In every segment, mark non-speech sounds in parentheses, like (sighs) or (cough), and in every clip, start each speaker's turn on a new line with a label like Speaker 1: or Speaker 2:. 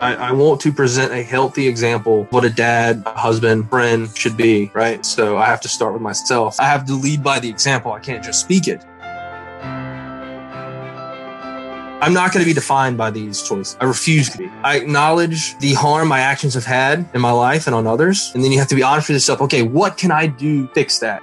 Speaker 1: I, I, want to present a healthy example what a dad, a husband, friend should be, right? So I have to start with myself. I have to lead by the example. I can't just speak it. I'm not going to be defined by these choices. I refuse to be. I acknowledge the harm my actions have had in my life and on others. And then you have to be honest with yourself. Okay, what can I do to fix that?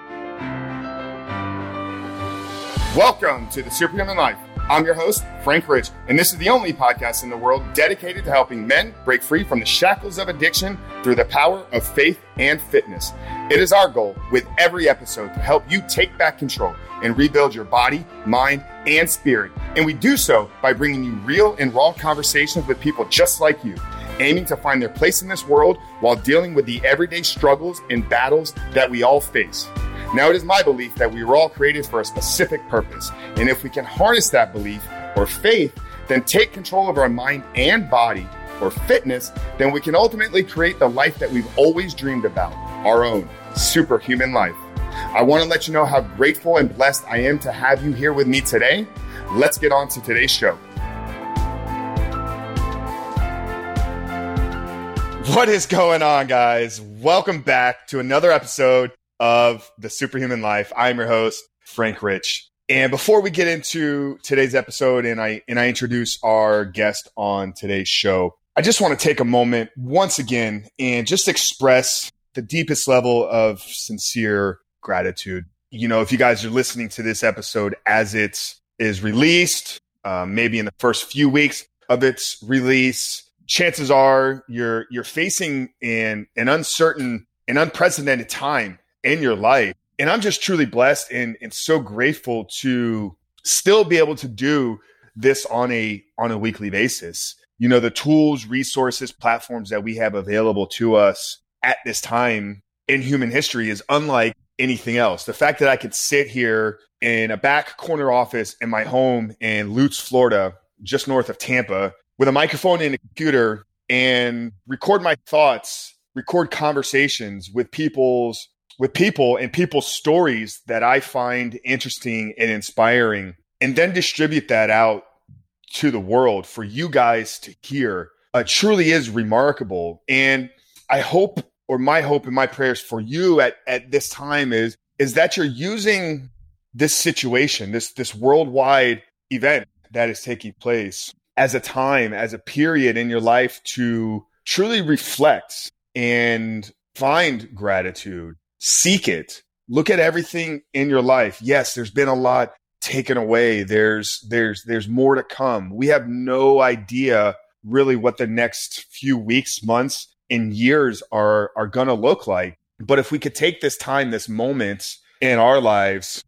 Speaker 2: Welcome to the Superhuman Life. I'm your host, Frank Rich, and this is the only podcast in the world dedicated to helping men break free from the shackles of addiction through the power of faith and fitness. It is our goal with every episode to help you take back control and rebuild your body, mind, and spirit. And we do so by bringing you real and raw conversations with people just like you, aiming to find their place in this world while dealing with the everyday struggles and battles that we all face. Now, it is my belief that we were all created for a specific purpose. And if we can harness that belief or faith, then take control of our mind and body or fitness, then we can ultimately create the life that we've always dreamed about our own superhuman life. I want to let you know how grateful and blessed I am to have you here with me today. Let's get on to today's show. What is going on, guys? Welcome back to another episode of the Superhuman Life. I'm your host, Frank Rich. And before we get into today's episode and I and I introduce our guest on today's show, I just want to take a moment once again and just express the deepest level of sincere gratitude. You know, if you guys are listening to this episode as it is released, uh, maybe in the first few weeks of its release, chances are you're you're facing an an uncertain, an unprecedented time in your life. And I'm just truly blessed and, and so grateful to still be able to do this on a on a weekly basis. You know, the tools, resources, platforms that we have available to us at this time in human history is unlike anything else. The fact that I could sit here in a back corner office in my home in Lutz, Florida, just north of Tampa, with a microphone and a computer and record my thoughts, record conversations with people's with people and people's stories that I find interesting and inspiring, and then distribute that out to the world for you guys to hear uh, truly is remarkable. And I hope, or my hope and my prayers for you at, at this time is, is that you're using this situation, this, this worldwide event that is taking place as a time, as a period in your life to truly reflect and find gratitude seek it. Look at everything in your life. Yes, there's been a lot taken away. There's there's there's more to come. We have no idea really what the next few weeks, months, and years are are going to look like. But if we could take this time, this moment in our lives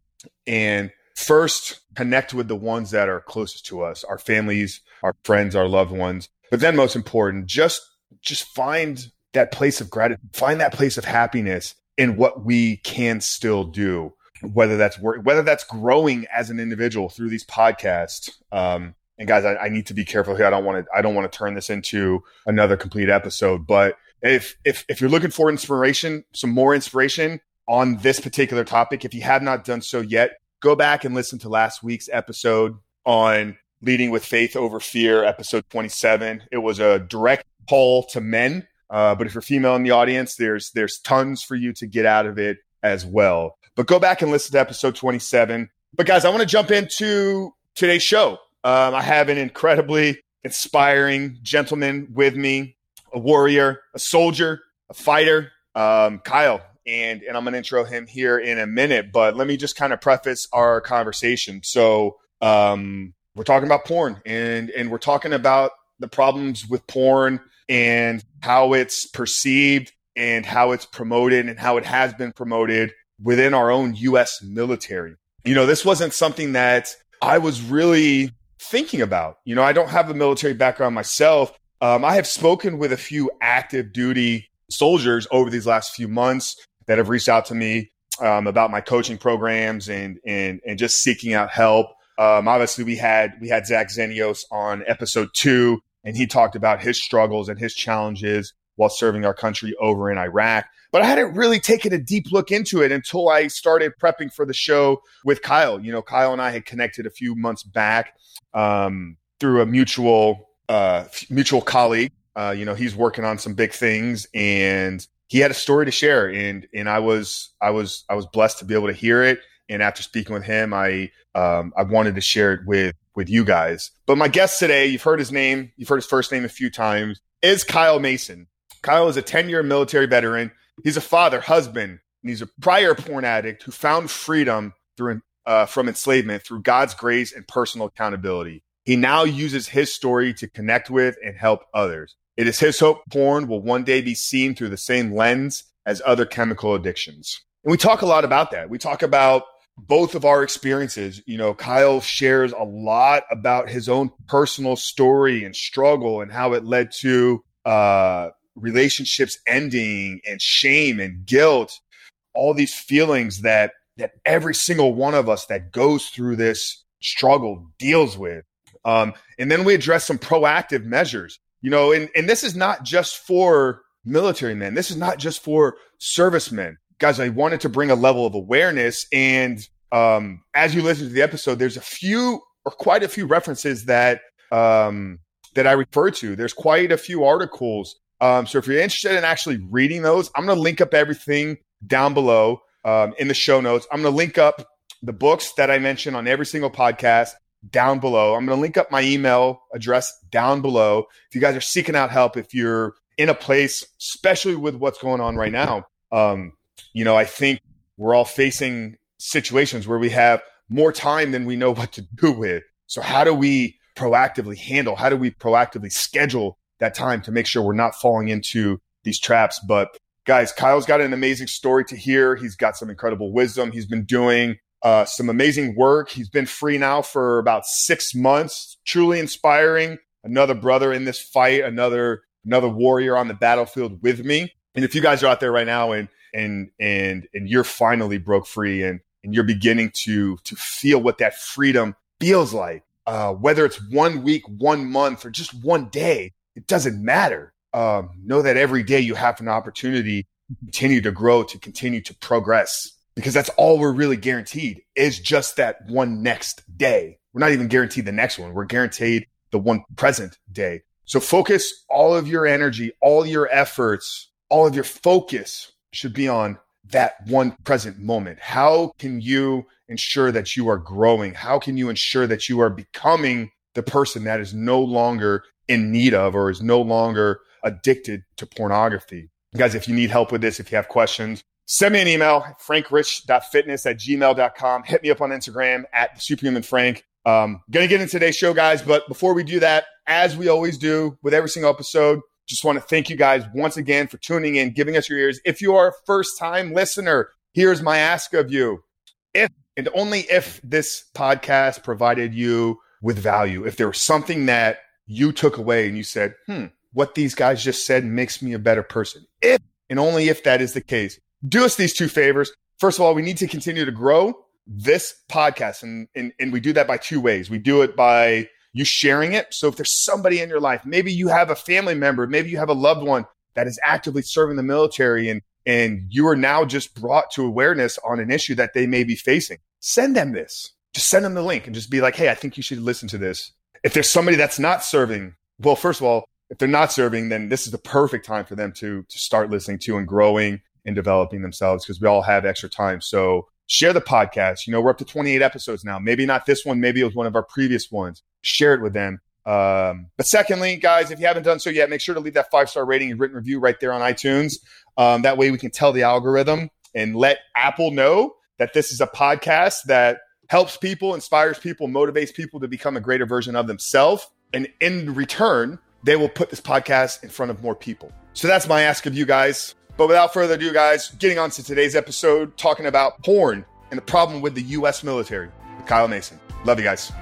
Speaker 2: and first connect with the ones that are closest to us, our families, our friends, our loved ones, but then most important, just just find that place of gratitude, find that place of happiness in what we can still do whether that's work, whether that's growing as an individual through these podcasts. Um, and guys, I, I, need to be careful here. I don't want to, I don't want to turn this into another complete episode, but if, if, if you're looking for inspiration, some more inspiration on this particular topic, if you have not done so yet, go back and listen to last week's episode on leading with faith over fear, episode 27. It was a direct call to men uh, but if you're female in the audience, there's there's tons for you to get out of it as well. But go back and listen to episode 27. But guys, I want to jump into today's show. Um, I have an incredibly inspiring gentleman with me, a warrior, a soldier, a fighter, um, Kyle. And, and I'm going to intro him here in a minute, but let me just kind of preface our conversation. So, um, we're talking about porn and, and we're talking about the problems with porn and how it's perceived and how it's promoted and how it has been promoted within our own US military. You know, this wasn't something that I was really thinking about. You know, I don't have a military background myself. Um, I have spoken with a few active duty soldiers over these last few months that have reached out to me um, about my coaching programs and and and just seeking out help. Um, obviously, we had we had Zach Zenios on episode two and he talked about his struggles and his challenges while serving our country over in Iraq. But I hadn't really taken a deep look into it until I started prepping for the show with Kyle. You know, Kyle and I had connected a few months back um, through a mutual uh, mutual colleague Uh, you know, he's working on some big things, and he had a story to share, and and I was I was I was blessed to be able to hear it. And after speaking with him, I um, I wanted to share it with with you guys. But my guest today, you've heard his name, you've heard his first name a few times, is Kyle Mason. Kyle is a 10 year military veteran. He's a father, husband, and he's a prior porn addict who found freedom through uh, from enslavement through God's grace and personal accountability. He now uses his story to connect with and help others. It is his hope porn will one day be seen through the same lens as other chemical addictions. And we talk a lot about that. We talk about both of our experiences. You know, Kyle shares a lot about his own personal story and struggle and how it led to uh, relationships ending and shame and guilt, all these feelings that that every single one of us that goes through this struggle deals with. Um, and then we address some proactive measures. You know, and, and this is not just for military men. This is not just for servicemen guys, I wanted to bring a level of awareness. And um, as you listen to the episode, there's a few or quite a few references that um, that I refer to. There's quite a few articles. Um, so if you're interested in actually reading those, I'm going to link up everything down below um, in the show notes. I'm going to link up the books that I mentioned on every single podcast down below. I'm going to link up my email address down below. If you guys are seeking out help, if you're in a place, especially with what's going on right now, um, you know, I think we're all facing situations where we have more time than we know (laughs) what to do with. So how do we proactively handle? How do we proactively schedule that time to make sure we're not falling into these traps? But guys, Kyle's got an amazing story to hear. He's got some incredible wisdom. He's been doing uh, some amazing work. He's been free now for about six months. Truly inspiring. Another brother in this fight. Another another warrior on the battlefield with me. And if you guys are out there right now and and and and you're finally broke free and and you're beginning to to feel what that freedom feels like. Uh, whether it's one week one month or just one day it doesn't matter. Um, know that every day you have an opportunity to continue to grow to continue to progress because that's all we're really guaranteed is just that one next day. We're not even guaranteed the next one. We're guaranteed the one present day. So focus all of your energy all your efforts all of your focus should be on that one present moment. How can you ensure that you are growing? How can you ensure that you are becoming the person that is no longer in need of or is no longer addicted to pornography? Guys, if you need help with this, if you have questions, send me an email, frankrich.fitness at gmail.com. Hit me up on Instagram at superhuman frank. Um, gonna get into today's show, guys, but before we do that, as we always do with every single episode, just want to thank you guys once again for tuning in, giving us your ears. If you are a first time listener, here's my ask of you. If and only if this podcast provided you with value, if there was something that you took away and you said, hmm, what these guys just said makes me a better person. If and only if that is the case, do us these two favors. First of all, we need to continue to grow this podcast. And, and, and we do that by two ways. We do it by you sharing it. So if there's somebody in your life, maybe you have a family member, maybe you have a loved one that is actively serving the military and and you are now just brought to awareness on an issue that they may be facing. Send them this. Just send them the link and just be like, "Hey, I think you should listen to this." If there's somebody that's not serving, well, first of all, if they're not serving, then this is the perfect time for them to to start listening to and growing and developing themselves because we all have extra time. So share the podcast. You know, we're up to 28 episodes now. Maybe not this one. Maybe it was one of our previous ones share it with them. Um, but secondly, guys, if you haven't done so yet, make sure to leave that five star rating and written review right there on iTunes. Um, that way we can tell the algorithm and let Apple know that this is a podcast that helps people, inspires people, motivates people to become a greater version of themselves. And in return, they will put this podcast in front of more people. So that's my ask of you guys. But without further ado, guys, getting on to today's episode, talking about porn and the problem with the U.S. military Kyle Mason. Love you guys.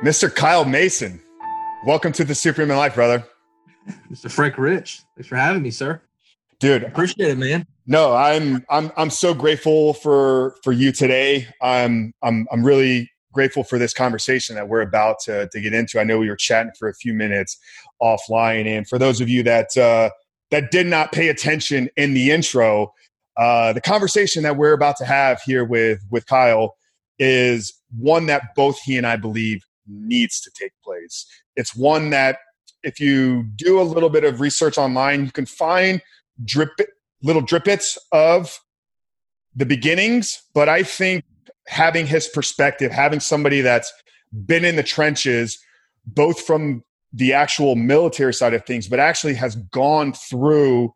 Speaker 2: Mr. Kyle Mason, welcome to the Superhuman Life, brother.
Speaker 1: Mr. Frank Rich, thanks for having me, sir.
Speaker 2: Dude,
Speaker 1: appreciate it, man.
Speaker 2: No, I'm I'm I'm so grateful for for you today. I'm I'm I'm really grateful for this conversation that we're about to to get into. I know we were chatting for a few minutes offline, and for those of you that uh, that did not pay attention in the intro, uh, the conversation that we're about to have here with with Kyle is one that both he and I believe needs to take place. It's one that if you do a little bit of research online, you can find drip little drippets of the beginnings. But I think having his perspective, having somebody that's been in the trenches, both from the actual military side of things, but actually has gone through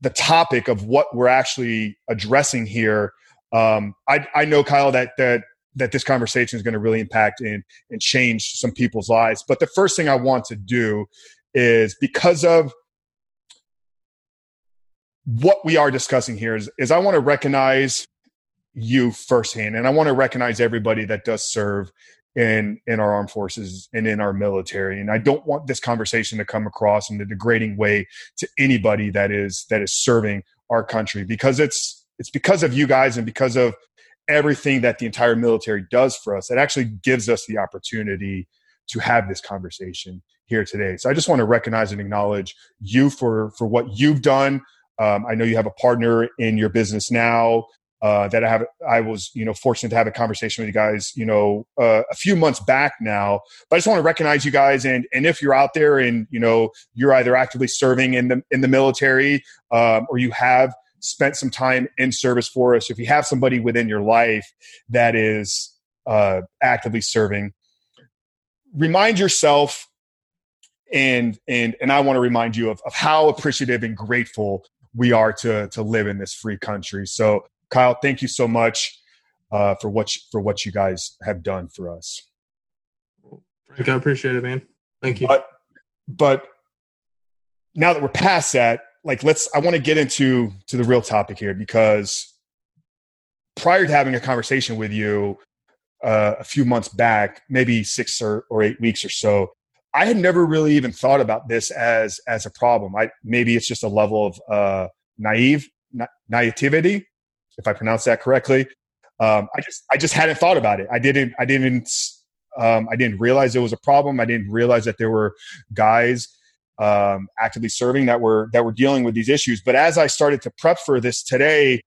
Speaker 2: the topic of what we're actually addressing here. Um, I, I know, Kyle, that that that this conversation is going to really impact and and change some people's lives. But the first thing I want to do is because of what we are discussing here is, is I want to recognize you firsthand, and I want to recognize everybody that does serve in in our armed forces and in our military. And i don't want this conversation to come across in a degrading way to anybody that is that is serving our country because it's it's because of you guys and because of everything that the entire military does for us that actually gives us the opportunity to have this conversation here today. So i just want to recognize and acknowledge you for for what you've done um, I know you have a partner in your business now uh, that I have. I was, you know, fortunate to have a conversation with you guys, you know, uh, a few months back now. But I just want to recognize you guys, and and if you're out there and you know you're either actively serving in the in the military um, or you have spent some time in service for us, if you have somebody within your life that is uh, actively serving, remind yourself and and and I want to remind you of, of how appreciative and grateful we are to to live in this free country. So Kyle, thank you so much uh, for what you, for what you guys have done for us.
Speaker 1: Frank, I appreciate it, man. Thank you.
Speaker 2: But, but now that we're past that, like let's I want to get into to the real topic here because prior to having a conversation with you uh, a few months back, maybe six or, or eight weeks or so, I had never really even thought about this as as a problem. I maybe it's just a level of uh, naive na- naivety if I pronounce that correctly. Um, I just I just hadn't thought about it. I didn't I didn't um, I didn't realize it was a problem. I didn't realize that there were guys um, actively serving that were that were dealing with these issues. But as I started to prep for this today,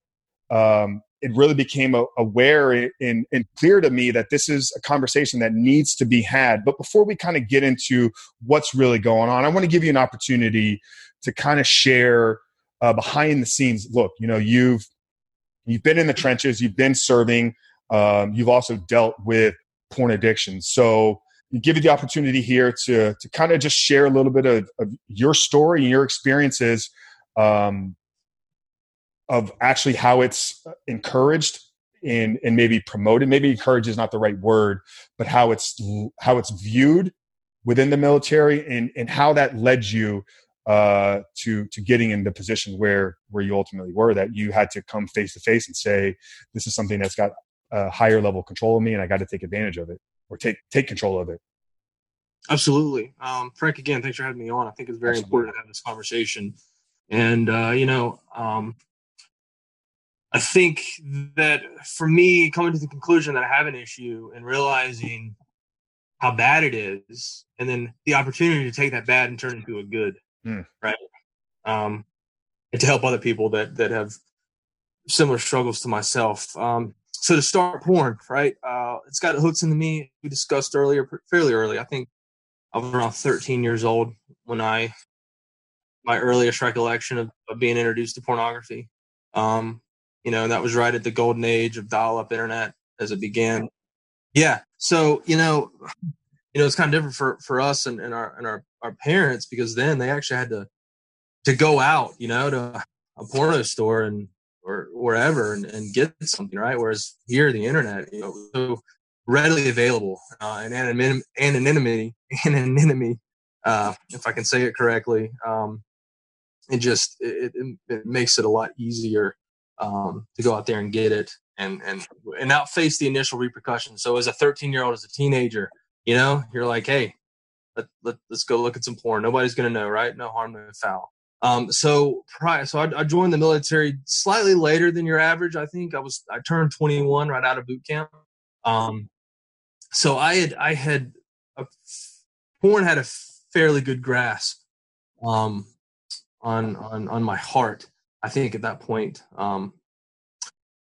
Speaker 2: um, it really became aware and, and clear to me that this is a conversation that needs to be had. But before we kind of get into what's really going on, I want to give you an opportunity to kind of share uh, behind the scenes. Look, you know, you've You've been in the trenches, you've been serving, um, you've also dealt with porn addiction. So give you the opportunity here to to kind of just share a little bit of, of your story and your experiences um, of actually how it's encouraged and and maybe promoted. Maybe encouraged is not the right word, but how it's how it's viewed within the military and and how that led you uh, to to getting in the position where where you ultimately were that you had to come face to face and say this is something that's got a higher level control of me and I got to take advantage of it or take take control of it.
Speaker 1: Absolutely, um, Frank. Again, thanks for having me on. I think it's very Absolutely. important to have this conversation, and uh, you know, um, I think that for me, coming to the conclusion that I have an issue and realizing how bad it is, and then the opportunity to take that bad and turn it into a good mm. right? Um, and to help other people that that have similar struggles to myself. Um, so to start porn, right? Uh, it's got hooks into me. We discussed earlier, fairly early. I think I was around 13 years old when I my earliest recollection of, of being introduced to pornography. Um, you know, and that was right at the golden age of dial-up internet as it began. Yeah. So you know, you know, it's kind of different for for us and, and our and our our parents because then they actually had to to go out, you know, to a porno store and or wherever and, and get something right. Whereas here, the internet, you know, so readily available uh, and anonymity, anonymity, (laughs) anonymity, uh, if I can say it correctly. Um, it just it, it, it, makes it a lot easier um, to go out there and get it and and and not face the initial repercussions. So as a 13 year old, as a teenager, you know, you're like, hey, let, let, us go look at some porn. Nobody's to know, right? No harm, no foul. Um, so prior, so I, I, joined the military slightly later than your average. I think I was, I turned 21 right out of boot camp. Um, so I had, I had, a, porn had a fairly good grasp, um, on on on my heart. I think at that point. Um,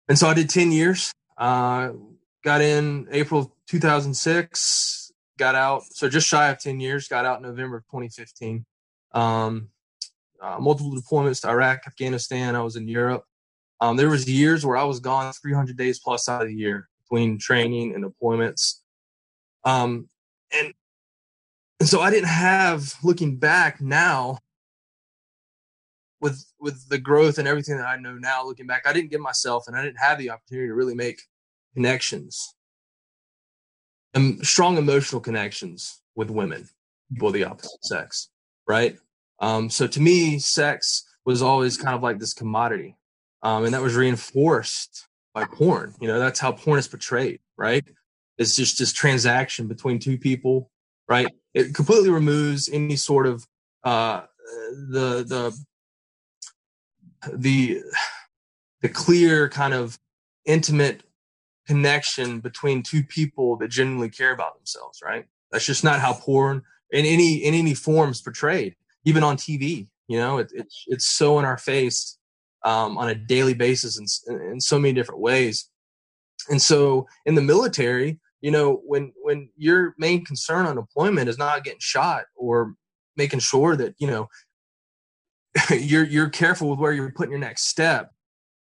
Speaker 1: and so I did ten years. Uh, got in April 2006. Got out so just shy of ten years. Got out November of 2015. Um, uh, multiple deployments to Iraq, Afghanistan. I was in Europe. Um, there was years where I was gone 300 days plus out of the year between training and deployments. Um, and, and so I didn't have, looking back now, with with the growth and everything that I know now, looking back, I didn't give myself and I didn't have the opportunity to really make connections, and strong emotional connections with women, people of the opposite sex, right? Um, so to me, sex was always kind of like this commodity, um, and that was reinforced by porn. You know, that's how porn is portrayed, right? It's just this transaction between two people, right? It completely removes any sort of uh, the the the the clear kind of intimate connection between two people that genuinely care about themselves, right? That's just not how porn in any in any forms portrayed, even on TV. You know, it, it's it's so in our face um, on a daily basis in, in so many different ways. And so in the military, you know, when when your main concern on deployment is not getting shot or making sure that you know (laughs) you're you're careful with where you're putting your next step,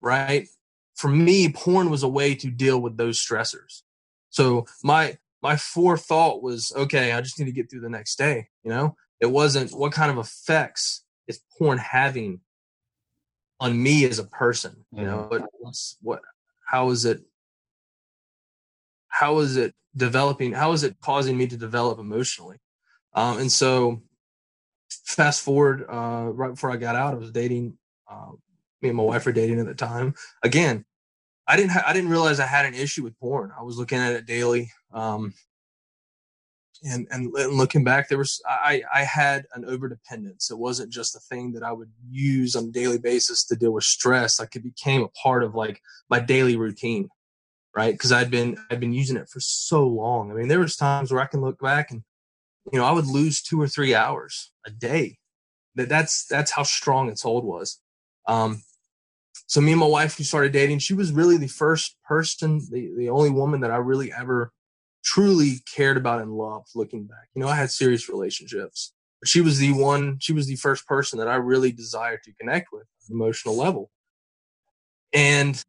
Speaker 1: right? For me, porn was a way to deal with those stressors. So my my forethought was okay. I just need to get through the next day. You know, it wasn't what kind of effects is porn having on me as a person. You know, mm-hmm. what what's what how is it how is it developing? How is it causing me to develop emotionally? Um, and so fast forward uh, right before I got out, I was dating. Uh, me and my wife were dating at the time. Again, I didn't. Ha- I didn't realize I had an issue with porn. I was looking at it daily, um, and, and looking back, there was I I had an overdependence. It wasn't just a thing that I would use on a daily basis to deal with stress. Like it became a part of like my daily routine, right? Because I'd been I'd been using it for so long. I mean, there was times where I can look back and you know, I would lose two or three hours a day. That that's that's how strong its hold was. Um, so me and my wife, we started dating. She was really the first person, the the only woman that I really ever truly cared about and loved. Looking back, you know, I had serious relationships, but she was the one. She was the first person that I really desired to connect with, emotional level. And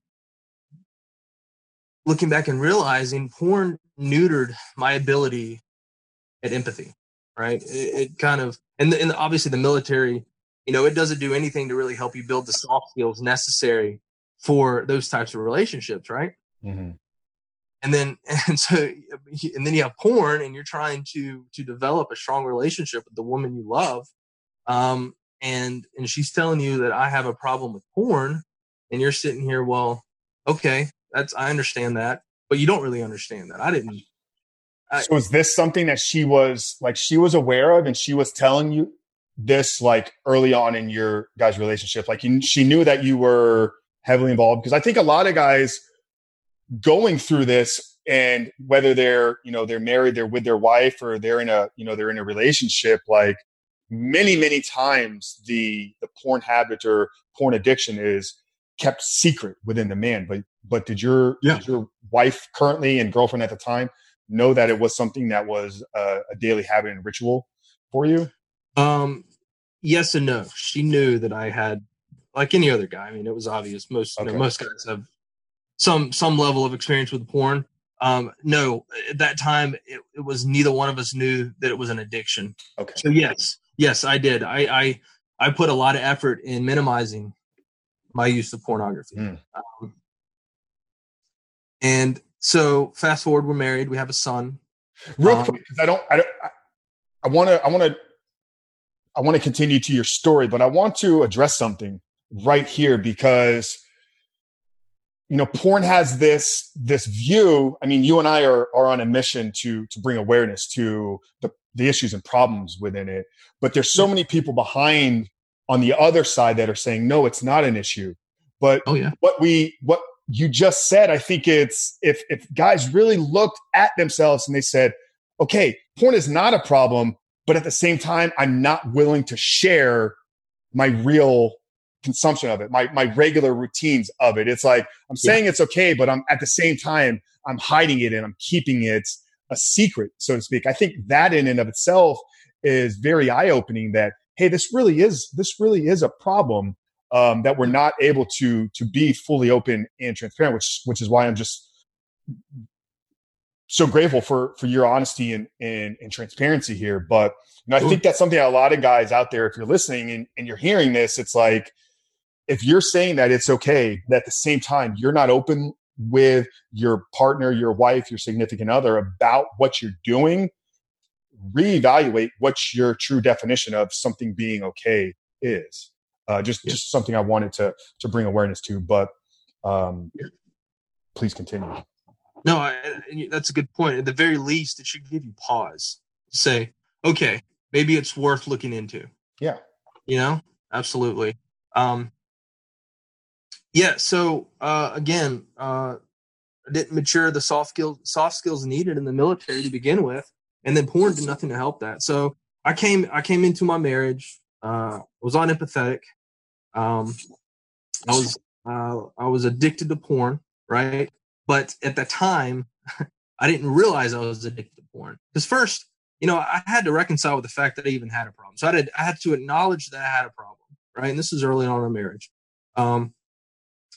Speaker 1: looking back and realizing porn neutered my ability at empathy, right? It, it kind of, and, the, and obviously the military, you know, it doesn't do anything to really help you build the soft skills necessary for those types of relationships, right? Mm-hmm. And then, (laughs) and so, and then you have porn, and you're trying to to develop a strong relationship with the woman you love, um, and and she's telling you that I have a problem with porn, and you're sitting here, well, okay, that's I understand that, but you don't really understand that. I didn't Uh,
Speaker 2: so is this something that she was like she was aware of and she was telling you this like early on in your guys relationship? Like you, she knew that you were heavily involved? Because i think a lot of guys going through this and whether they're you know they're married they're with their wife or they're in a you know they're in a relationship like many many times the the porn habit or porn addiction is kept secret within the man. But but did your yeah. did your wife currently and girlfriend at the time know that it was something that was a, a daily habit and ritual for you?
Speaker 1: Um, yes and no. She knew that I had, like any other guy. I mean, it was obvious. Most okay. you know, most guys have some some level of experience with porn. Um, no, at that time, it, it, was neither one of us knew that it was an addiction.
Speaker 2: Okay.
Speaker 1: So yes, yes, I did. I I, I put a lot of effort in minimizing my use of pornography. Mm. Um, and so fast forward, we're married. We have a son.
Speaker 2: Real um, quick, because I don't, I don't, I want to, I want to, I want to continue to your story, but I want to address something right here because you know porn has this this view i mean you and i are are on a mission to to bring awareness to the the issues and problems within it but there's so many people behind on the other side that are saying no it's not an issue but oh, yeah. what we what you just said, I think it's if if guys really looked at themselves and they said, okay, porn is not a problem, but at the same time, I'm not willing to share my real consumption of it, my my regular routines of it. It's like I'm saying yeah. it's okay, but I'm at the same time I'm hiding it and I'm keeping it a secret, so to speak. I think that in and of itself is very eye opening. That hey, this really is this really is a problem um, that we're not able to to be fully open and transparent, which which is why I'm just so grateful for for your honesty and and, and transparency here. But you know, I think that's something a lot of guys out there, if you're listening and, and you're hearing this, it's like if you're saying that it's okay, that at the same time you're not open with your partner, your wife, your significant other about what you're doing, reevaluate what your true definition of something being okay is. Uh, just yeah. just something I wanted to to bring awareness to. But um, please continue.
Speaker 1: No, I, that's a good point. At the very least, it should give you pause. Say, okay, maybe it's worth looking into.
Speaker 2: Yeah.
Speaker 1: You know, absolutely. Um, yeah. So uh, again, uh, I didn't mature the soft skills soft skills needed in the military to begin with, and then porn did nothing to help that. So I came I came into my marriage. Uh, was unempathetic. Um, I was uh, I was addicted to porn, right? But at the time, (laughs) I didn't realize I was addicted to porn. Because first, you know, I had to reconcile with the fact that I even had a problem. So I had, I had to acknowledge that I had a problem, right? And this is early on in marriage. Um,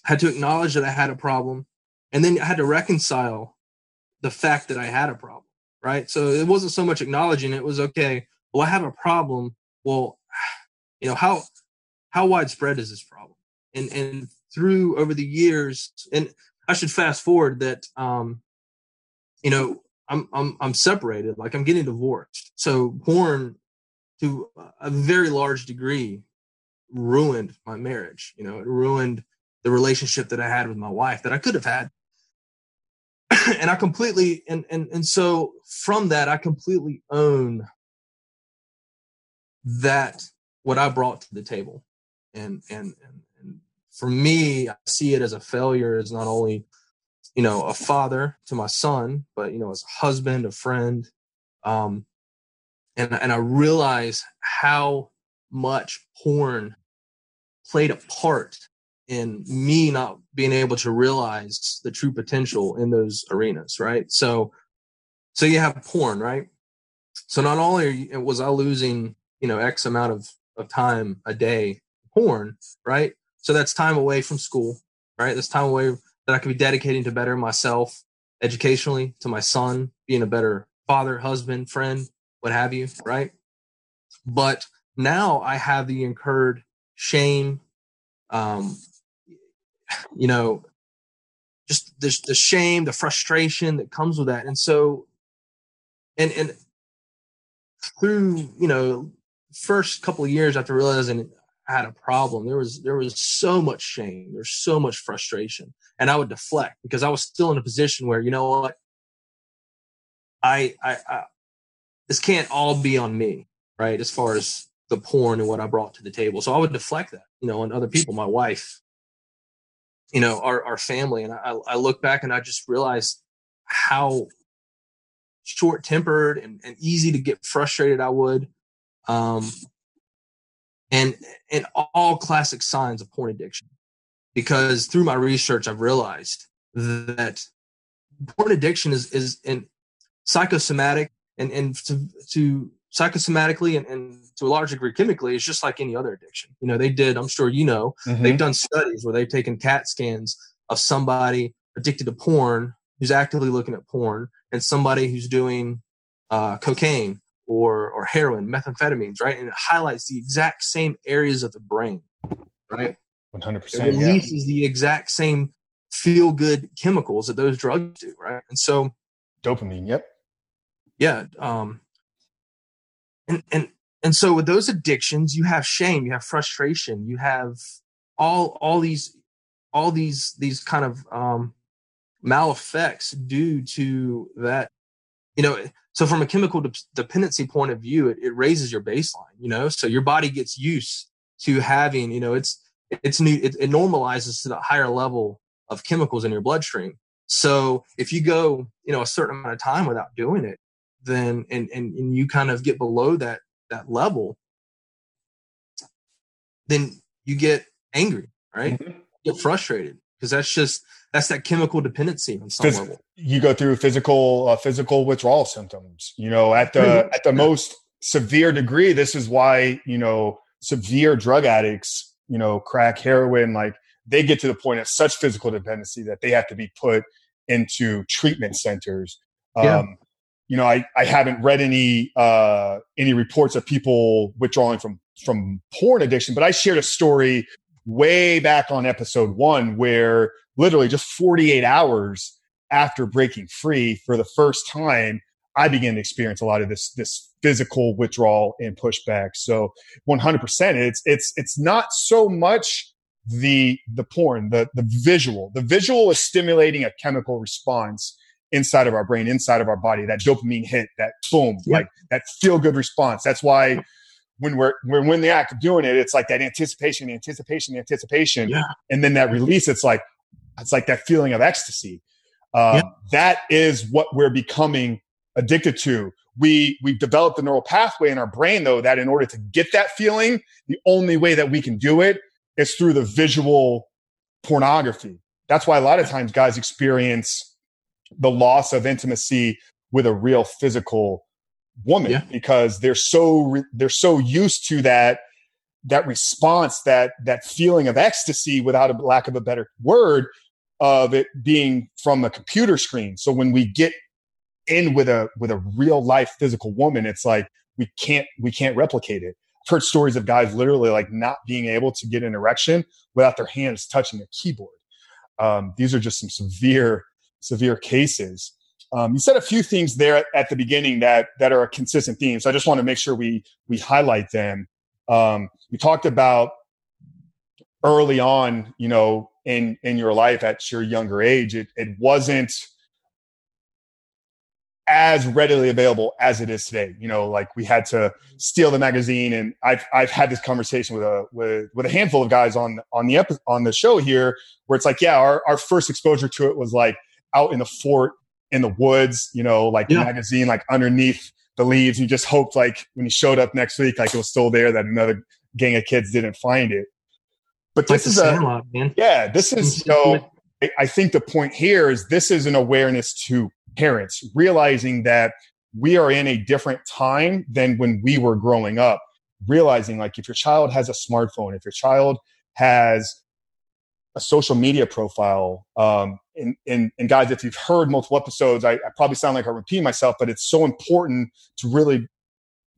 Speaker 1: I had to acknowledge that I had a problem, and then I had to reconcile the fact that I had a problem, right? So it wasn't so much acknowledging it was okay. Well, I have a problem. Well, (sighs) you know how how widespread is this problem? And and through over the years, and I should fast forward that um, you know I'm I'm I'm separated, like I'm getting divorced. So porn, to a very large degree, ruined my marriage. You know, it ruined the relationship that I had with my wife that I could have had. (clears throat) and I completely and and and so from that I completely own that what I brought to the table. And and and for me, I see it as a failure as not only, you know, a father to my son, but you know, as a husband, a friend. Um, and and I realize how much porn played a part in me not being able to realize the true potential in those arenas, right? So, so you have porn, right? So not only was I losing, you know, X amount of, of time a day porn, right? So that's time away from school, right? That's time away that I could be dedicating to better myself educationally, to my son, being a better father, husband, friend, what have you, right? But now I have the incurred shame, um, you know, just the, the shame, the frustration that comes with that. And so, and, and through, you know, first couple of years after realizing had a problem. There was there was so much shame. There's so much frustration. And i would deflect because i was still in a position where you know what? I, I i this can't all be on me right? As far as the porn and what i brought to the table. So i would deflect that you know on other people my wife you know our, our family. And I, I look back and i just realized how short tempered and, and easy to get frustrated i would. Um, and and all classic signs of porn addiction. Because through my research i've realized that porn addiction is is in psychosomatic and and to, to psychosomatically and, and to a large degree chemically it's just like any other addiction. You know they did i'm sure you know mm-hmm. they've done studies where they've taken cat scans of somebody addicted to porn who's actively looking at porn and somebody who's doing uh, cocaine or or heroin, methamphetamines, right? And it highlights the exact same areas of the brain, right?
Speaker 2: One hundred percent.
Speaker 1: It releases yeah. the exact same feel good chemicals that those drugs do, right? And so,
Speaker 2: dopamine. Yep.
Speaker 1: Yeah. Um. And and and so with those addictions, you have shame, you have frustration, you have all all these all these these kind of um mal effects due to that you know so from a chemical de- dependency point of view it, it raises your baseline you know so your body gets used to having you know it's it's new it, it normalizes to the higher level of chemicals in your bloodstream so if you go you know a certain amount of time without doing it then and and, and you kind of get below that that level then you get angry, right? Mm-hmm. Get frustrated because that's just that's that chemical dependency on some Phys- level.
Speaker 2: You go through physical uh, physical withdrawal symptoms. You know, at the at the most severe degree, this is why you know severe drug addicts, you know, crack, heroin, like they get to the point of such physical dependency that they have to be put into treatment centers. Yeah. Um, you know, I, I haven't read any uh, any reports of people withdrawing from from porn addiction, but I shared a story way back on episode one where literally just 48 hours after breaking free for the first time, I began to experience a lot of this this physical withdrawal and pushback. So 100%, it's it's it's not so much the the porn, the the visual. The visual is stimulating a chemical response inside of our brain, inside of our body. That dopamine hit, that boom, yep. like that feel good response. That's why when we're when we're in the act of doing it, it's like that anticipation, the anticipation, the anticipation,
Speaker 1: yeah.
Speaker 2: and then that release. It's like it's like that feeling of ecstasy. Um, yeah. That is what we're becoming addicted to. We we've developed the neural pathway in our brain though that in order to get that feeling, the only way that we can do it is through the visual pornography. That's why a lot of times guys experience the loss of intimacy with a real physical woman yeah. because they're so they're so used to that that response that that feeling of ecstasy without a lack of a better word of it being from a computer screen. So when we get in with a with a real life physical woman it's like we can't we can't replicate it. I've heard stories of guys literally like not being able to get an erection without their hands touching a keyboard. Um, these are just some severe severe cases um, you said a few things there at, at, the beginning that that are a consistent theme, so I just want to make sure we we highlight them. Um, you talked about early on, you know, in in your life at your younger age, it it wasn't as readily available as it is today. You know, like we had to steal the magazine, and I've I've had this conversation with a with with a handful of guys on on the epi- on the show here, where it's like, yeah, our our first exposure to it was like out in the fort in the woods, you know, like yeah. magazine, like underneath the leaves. You just hoped like when he showed up next week, like it was still there, that another gang of kids didn't find it. But this like is a man. yeah, this is so. I think the point here is this is an awareness to parents realizing that we are in a different time than when we were growing up. Realizing like if your child has a smartphone, if your child has a social media profile. Um, and, and, and guys, if you've heard multiple episodes, I, I probably sound like I repeat myself, but it's so important to really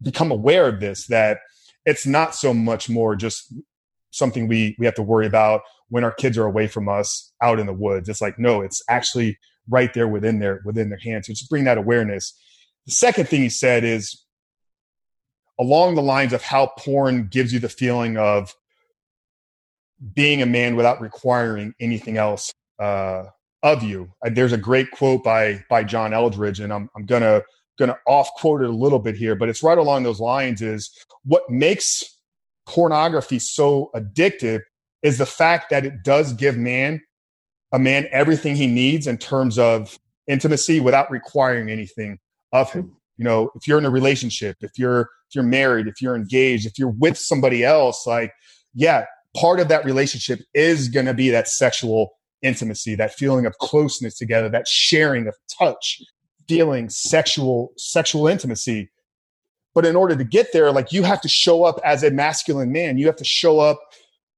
Speaker 2: become aware of this that it's not so much more just something we we have to worry about when our kids are away from us out in the woods. It's like no, it's actually right there within their within their hands. So just bring that awareness. The second thing he said is along the lines of how porn gives you the feeling of being a man without requiring anything else uh, of you. Uh, there's a great quote by by John Eldredge, and I'm I'm gonna gonna off quote it a little bit here, but it's right along those lines. Is what makes pornography so addictive is the fact that it does give man a man everything he needs in terms of intimacy without requiring anything of him. You know, if you're in a relationship, if you're if you're married, if you're engaged, if you're with somebody else, like yeah, part of that relationship is going to be that sexual intimacy, that feeling of closeness together, that sharing of touch, feeling sexual, sexual intimacy. But in order to get there, like you have to show up as a masculine man. You have to show up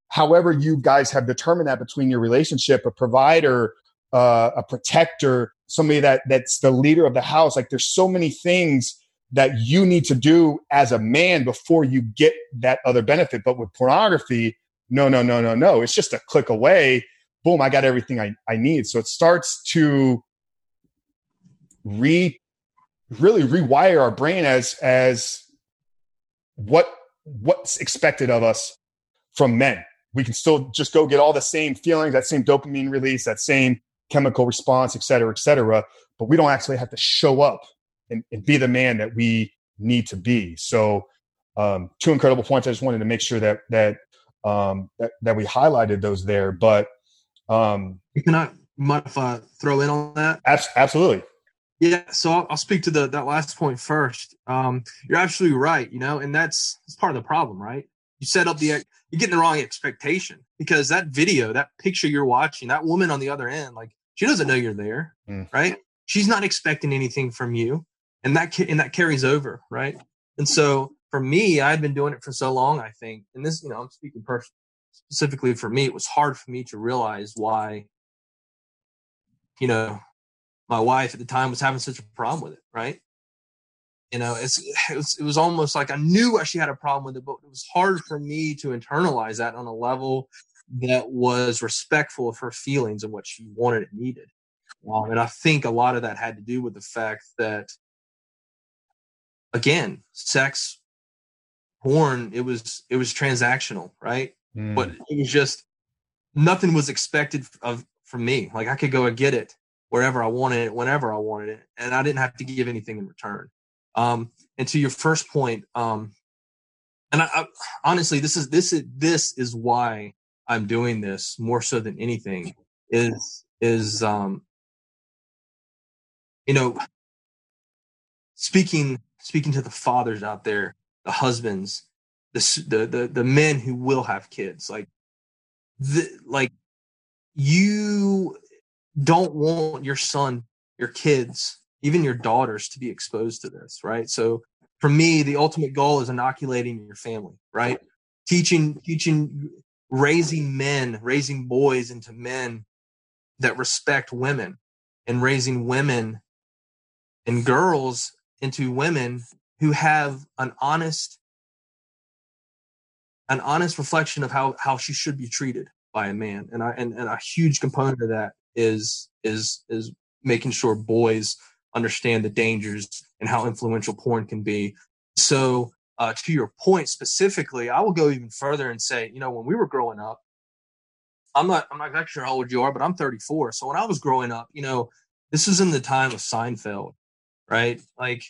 Speaker 2: however you guys have determined that between your relationship, a provider, uh, a protector, somebody that that's the leader of the house. Like there's so many things that you need to do as a man before you get that other benefit. But with pornography, no, no, no, no, no. It's just a click away. Boom, I got everything I, I need. So it starts to re really rewire our brain as as what what's expected of us from men. We can still just go get all the same feelings, that same dopamine release, that same chemical response, et cetera, et cetera. But we don't actually have to show up and, and be the man that we need to be. So um, two incredible points. I just wanted to make sure that that um, that, that we highlighted those there. But um,
Speaker 1: can I mind if I throw in on that?
Speaker 2: absolutely.
Speaker 1: Yeah, so I'll, I'll, speak to the that last point first. Um, you're absolutely right, you know, and that's that's part of the problem, right? you set up the you're getting the wrong expectation because that video, that picture you're watching, that woman on the other end, like she doesn't know you're there, mm. right? She's not expecting anything from you, and that and that carries over, right? And so for me, I'd been doing it for so long, I think, and this, you know, I'm speaking personally specifically for me, it was hard for me to realize why, you know, my wife at the time was having such a problem with it, right? You know, it's, (sighs) it was, it was almost like I knew she had a problem with it, but it was hard for me to internalize that on a level that was respectful of her feelings and what she wanted and needed. Um, and I think a lot of that had to do with the fact that, again, sex, porn, it was it was transactional, right? Mm. But it was just nothing was expected of from me. Like I could go and get it wherever I wanted it, whenever I wanted it, and I didn't have to give anything in return. Um, and to your first point, um, and I, I, honestly, this is this is this is why I'm doing this more so than anything is is um, you know speaking speaking to the fathers out there, the husbands, the the the, the men who will have kids, like the like you don't want your son, your kids even your daughters to be exposed to this, right? So for me, the ultimate goal is inoculating your family, right? Teaching, teaching, raising men, raising boys into men that respect women and raising women and girls into women who have an honest an honest reflection of how how she should be treated by a man and I, and, and a huge component of that is is is making sure boys understand the dangers and how influential porn can be. So, uh, to your point specifically, I will go even further and say, you know, when we were growing up, I'm not, I'm not exactly sure how old you are, but I'm 34. So when I was growing up, you know, this was in the time of Seinfeld, right? Like,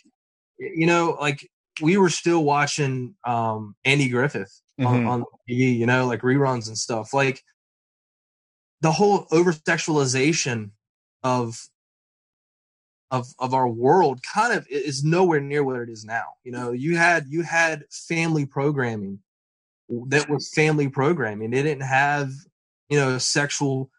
Speaker 1: you know, like we were still watching um, Andy Griffith mm-hmm. on, on TV, you know, like reruns and stuff. Like the whole over sexualization of of of our world kind of is nowhere near what it is now. You know, you had you had family programming that was family programming. It didn't have you know sexual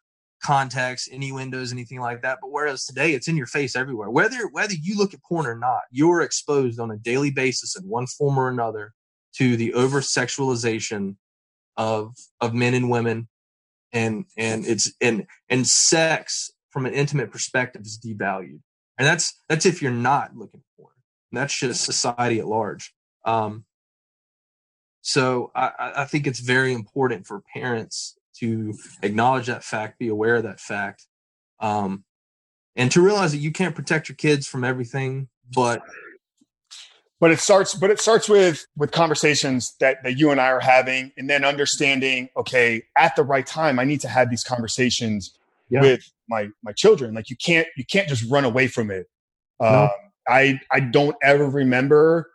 Speaker 1: context, innuendos, anything like that. But whereas today it's in your face everywhere. Whether whether you look at porn or not, you're exposed on a daily basis in one form or another to the over sexualization of of men and women and and it's and and sex from an intimate perspective is devalued and that's that's if you're not looking for it. And that's just society at large. Um, so I, I think it's very important for parents to acknowledge that fact, be aware of that fact, um, and to realize that you can't protect your kids from everything, but
Speaker 2: but it starts but it starts with with conversations that that you and I are having and then understanding okay at the right time I need to have these conversations yeah. with my my children. Like you can't you can't just run away from it. No. Um, I I don't ever remember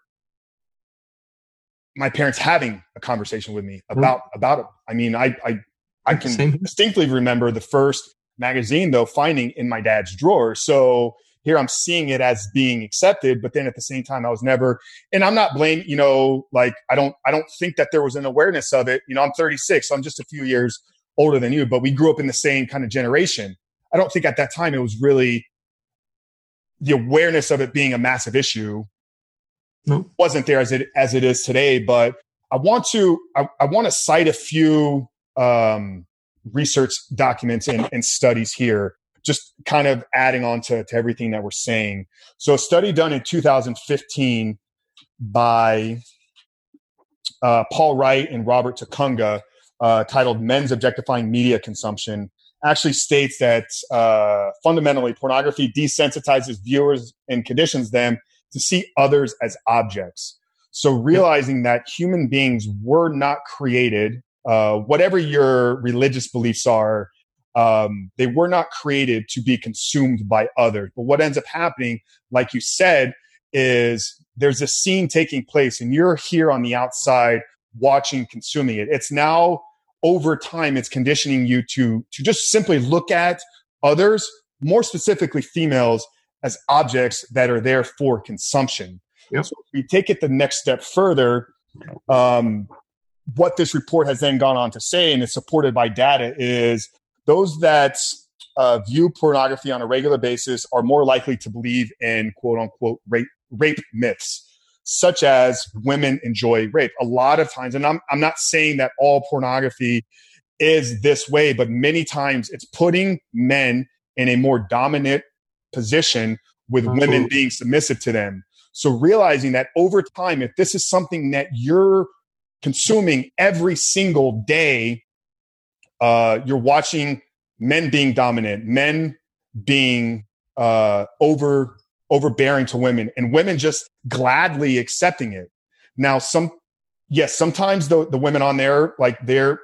Speaker 2: my parents having a conversation with me about mm. about it. I mean, I I I can Same. distinctly remember the first magazine though finding in my dad's drawer. So here I'm seeing it as being accepted, but then at the same time I was never and I'm not blaming, you know, like I don't I don't think that there was an awareness of it. You know, I'm 36, so I'm just a few years older than you, but we grew up in the same kind of generation. I don't think at that time it was really the awareness of it being a massive issue nope. wasn't there as it as it is today. But I want to I, I want to cite a few um, research documents and, and, studies here, just kind of adding on to, to everything that we're saying. So a study done in 2015 by uh, Paul Wright and Robert Tokunaga uh, titled Men's Objectifying Media Consumption actually states that uh, fundamentally pornography desensitizes viewers and conditions them to see others as objects. So realizing that human beings were not created, uh, whatever your religious beliefs are, um, they were not created to be consumed by others. But what ends up happening, like you said, is there's a scene taking place and you're here on the outside watching, consuming it. It's now over time it's conditioning you to to just simply look at others more specifically females as objects that are there for consumption yep. so if we take it the next step further um, what this report has then gone on to say, and it's supported by data, is those that uh, view pornography on a regular basis are more likely to believe in quote unquote rape, rape myths, such as women enjoy rape. A lot of times, and I'm, I'm not saying that all pornography is this way, but many times it's putting men in a more dominant position with Absolutely. women being submissive to them. So realizing that over time, if this is something that you're consuming every single day, uh, you're watching men being dominant, men being uh, over overbearing to women, and women just gladly accepting it. Now, some yes, sometimes the the women on there like they're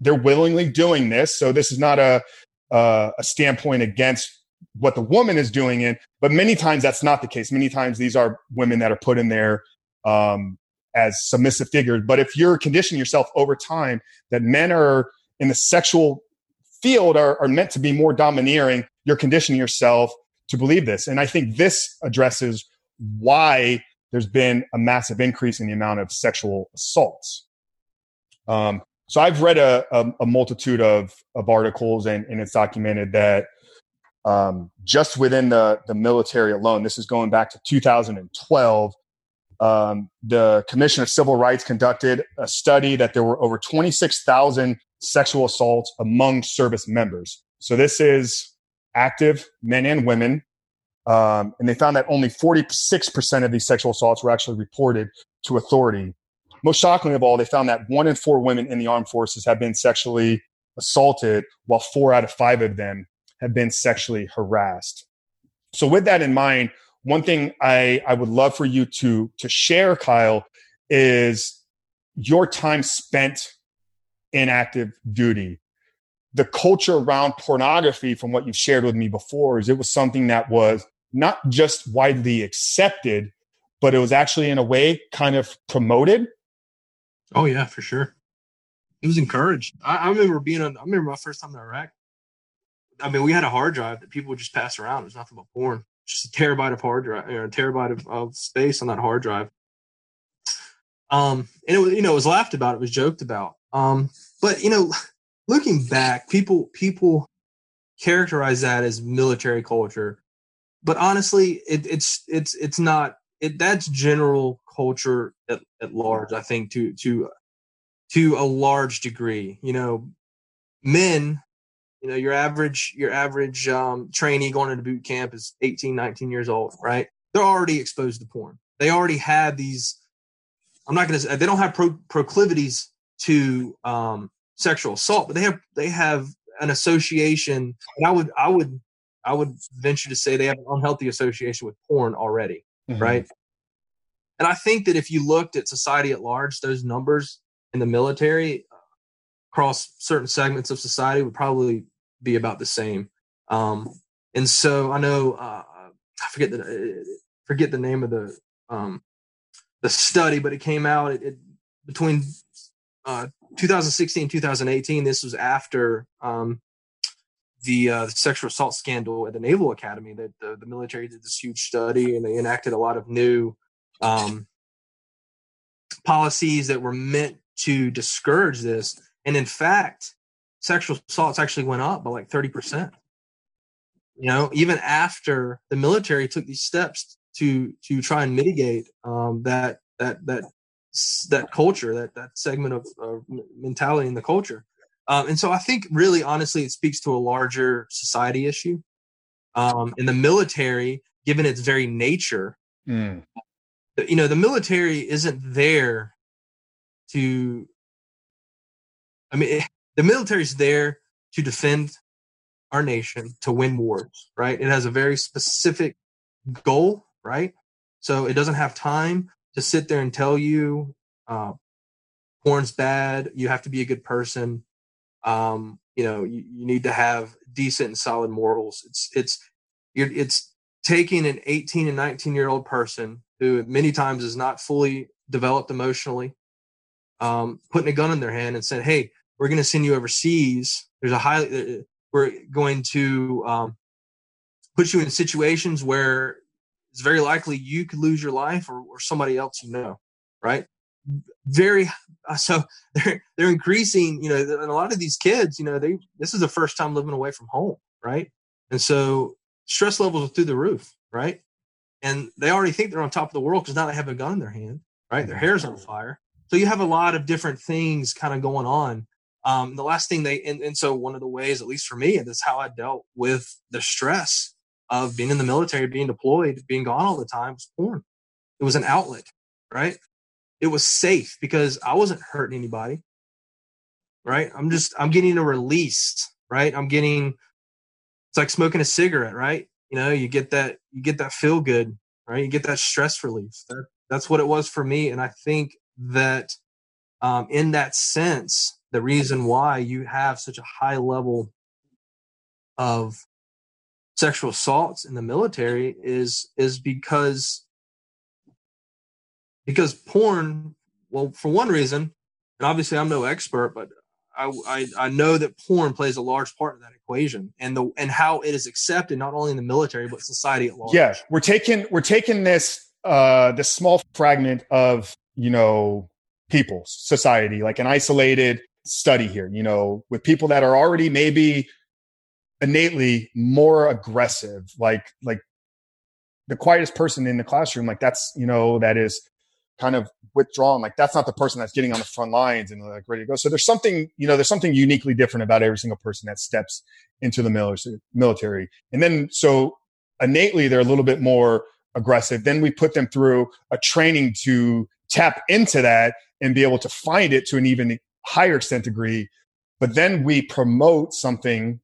Speaker 2: they're willingly doing this. So this is not a uh, a standpoint against what the woman is doing in, but many times that's not the case. Many times these are women that are put in there um, as submissive figures. But if you're conditioning yourself over time that men are in the sexual field are, are meant to be more domineering, you're conditioning yourself to believe this. And I think this addresses why there's been a massive increase in the amount of sexual assaults. Um, so I've read a, a, a, multitude of, of articles and, and it's documented that um, just within the, the military alone, this is going back to 2012, um, the Commission of Civil Rights conducted a study that there were over 26,000 sexual assaults among service members. So this is active men and women. Um, and they found that only 46% of these sexual assaults were actually reported to authority. Most shockingly of all, they found that one in four women in the armed forces have been sexually assaulted, while four out of five of them have been sexually harassed. So, with that in mind, one thing I, I would love for you to to share, Kyle, is your time spent in active duty. The culture around pornography, from what you've shared with me before, is it was something that was not just widely accepted, but it was actually in a way kind of promoted.
Speaker 1: Oh yeah, for sure. It was encouraged. I, I remember being on. I remember my first time in Iraq. I mean, we had a hard drive that people would just pass around. It was nothing but porn just a terabyte of hard drive, or a terabyte of, of space on that hard drive. Um, and it was, you know, it was laughed about, it was joked about. Um, but you know, looking back, people people characterize that as military culture, but honestly, it, it's it's it's not. It that's general culture at, at large. I think to to to a large degree. You know, men you know your average your average um, trainee going into boot camp is 18 19 years old right? They're already exposed to porn. They already have these i'm not going to say they don't have pro- proclivities to um, sexual assault but they have they have an association and i would i would i would venture to say they have an unhealthy association with porn already mm-hmm. right? And i think that if you looked at society at large those numbers in the military across certain segments of society would probably be about the same. Um, and so I know uh, I forget the uh, forget the name of the um, the study, but it came out it, it, between uh, 2016 2018. This was after um, the, uh, the sexual assault scandal at the Naval Academy. That the, the, military did this huge study and they enacted a lot of new um, policies that were meant to discourage this. And in fact, sexual assaults actually went up by like 30%. You know, even after the military took these steps to to try and mitigate um, that that that that culture, that that segment of, of mentality in the culture. Um, and so I think really honestly it speaks to a larger society issue. Um, in the military, given its very nature, mm. you know, the military isn't there to I mean, the military's there to defend our nation, to win wars, right? It has a very specific goal, right? So it doesn't have time to sit there and tell you uh, porn's bad. You have to be a good person. Um, you know, you, you need to have decent and solid morals. It's it's it's taking an 18 and 19 year old person who many times is not fully developed emotionally, um, putting a gun in their hand and saying, "Hey, we're going to send you overseas. There's a high, uh, we're going to um, put you in situations where it's very likely you could lose your life or, or somebody else you know, right? very uh, so (laughs) they're they're increasing you know and a lot of these kids you know they this is the first time living away from home right and so stress levels are through the roof right and they already think they're on top of the world because now they have a gun in their hand right their hair's on fire so you have a lot of different things kind of going on um, the last thing they and, and so one of the ways at least for me and this is how i dealt with the stress of being in the military being deployed being gone all the time was porn it was an outlet right it was safe because I wasn't hurting anybody. Right? I'm just I'm getting a release, right? I'm getting it's like smoking a cigarette, right? You know, you get that you get that feel good, right? You get that stress relief. That, that's what it was for me and I think that um, in that sense, the reason why you have such a high level of sexual assaults in the military is is because because porn, well, for one reason, and obviously I'm no expert, but I, I, I know that porn plays a large part of that equation and the and how it is accepted not only in the military but society at large.
Speaker 2: Yeah, we're taking we're taking this uh this small fragment of you know people society like an isolated study here you know with people that are already maybe innately more aggressive like like the quietest person in the classroom like that's you know that is kind of withdrawn. Like that's not the person that's getting on the front lines and like ready to go. So there's something, you know, there's something uniquely different about every single person that steps into the military. And then so innately they're a little bit more aggressive. Then we put them through a training to tap into that and be able to find it to an even higher extent degree. But then we promote something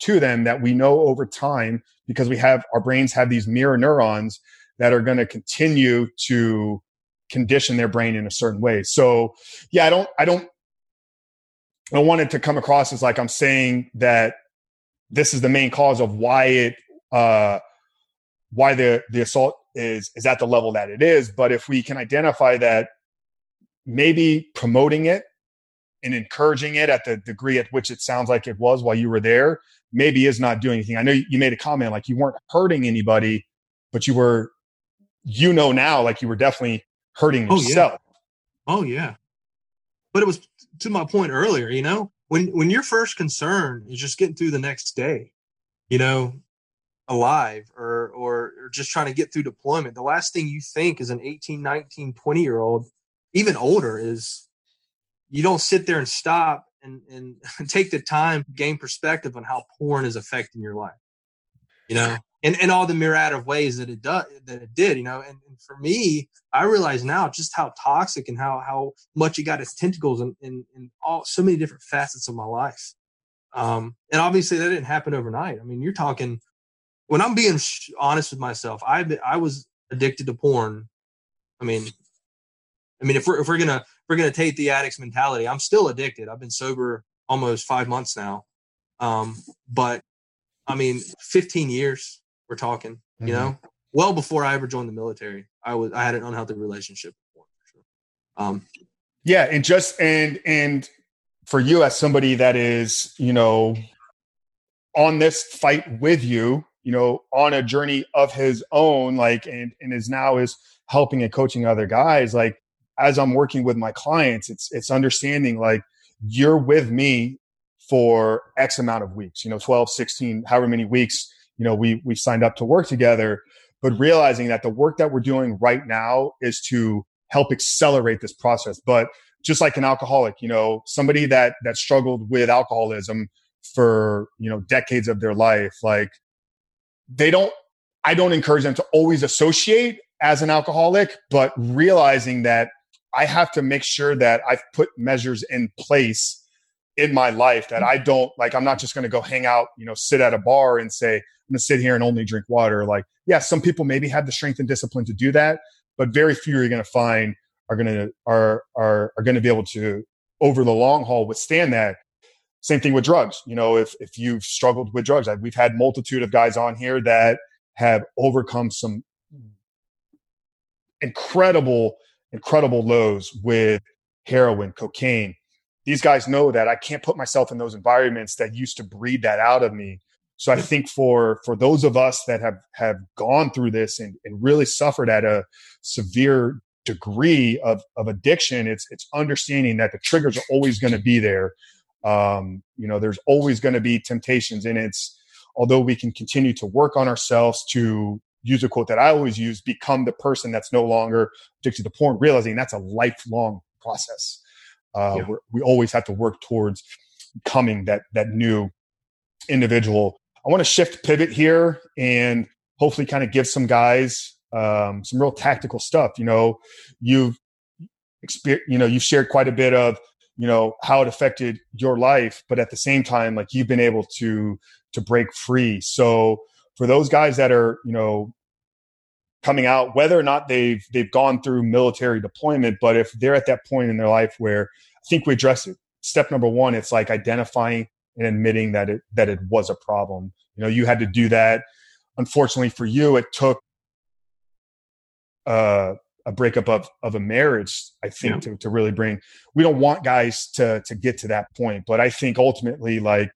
Speaker 2: to them that we know over time because we have our brains have these mirror neurons that are going to continue to condition their brain in a certain way. So yeah, I don't, I don't, I want it to come across as like I'm saying that this is the main cause of why it, uh, why the the assault is is at the level that it is. But if we can identify that, maybe promoting it and encouraging it at the degree at which it sounds like it was while you were there, maybe is not doing anything. I know you made a comment like you weren't hurting anybody, but you were, you know, now like you were definitely hurting yourself. oh.
Speaker 1: Yeah. Oh yeah. But it was to my point earlier, you know, when when your first concern is just getting through the next day, you know, alive or or, or just trying to get through deployment, the last thing you think is an 18, 19, 20 year old, even older, is you don't sit there and stop and, and (laughs) take the time gain perspective on how porn is affecting your life. You know, and, and all the myriad of ways that it does that it did, you know. And, and, for me, I realize now just how toxic and how how much it got its tentacles in, in, in all so many different facets of my life. Um, and obviously that didn't happen overnight. I mean, you're talking when I'm being honest with myself, I I was addicted to porn. I mean, I mean, if we're if we're gonna we're gonna take the addict's mentality, I'm still addicted. I've been sober almost five months now, um, but I mean, 15 years we're talking, mm-hmm. you know, well before I ever joined the military, I was I had an unhealthy relationship before. Sure. Um,
Speaker 2: yeah, and just and and for you as somebody that is, you know, on this fight with you, you know, on a journey of his own, like and and is now is helping and coaching other guys, like as I'm working with my clients, it's it's understanding like you're with me for X amount of weeks, you know, 12, 16, however many weeks you know, we we signed up to work together, but realizing that the work that we're doing right now is to help accelerate this process. But just like an alcoholic, you know, somebody that that struggled with alcoholism for, you know, decades of their life, like they don't I don't encourage them to always associate as an alcoholic, but realizing that I have to make sure that I've put measures in place in my life that I don't like. I'm not just going to go hang out, you know, sit at a bar and say, I'm going to sit here and only drink water. Like, yeah, some people maybe have the strength and discipline to do that, but very few you're going to find are going to, are, are, are going to be able to over the long haul withstand that. Same thing with drugs. You know, if, if you've struggled with drugs, we've had multitude of guys on here that have overcome some incredible, incredible lows with heroin, cocaine, these guys know that I can't put myself in those environments that used to breed that out of me. So I think for for those of us that have have gone through this and, and really suffered at a severe degree of, of addiction, it's it's understanding that the triggers are always going to be there. Um, you know, there's always going to be temptations, and it's although we can continue to work on ourselves to use a quote that I always use, become the person that's no longer addicted to porn, realizing that's a lifelong process. Uh, yeah. We always have to work towards becoming that that new individual. I want to shift pivot here and hopefully kind of give some guys um, some real tactical stuff. You know, you've you know you've shared quite a bit of you know how it affected your life, but at the same time, like you've been able to to break free. So for those guys that are you know coming out, whether or not they've they've gone through military deployment, but if they're at that point in their life where I think we address it. Step number one, it's like identifying and admitting that it that it was a problem. You know, you had to do that. Unfortunately for you, it took uh, a breakup of of a marriage. I think yeah. to to really bring. We don't want guys to to get to that point, but I think ultimately, like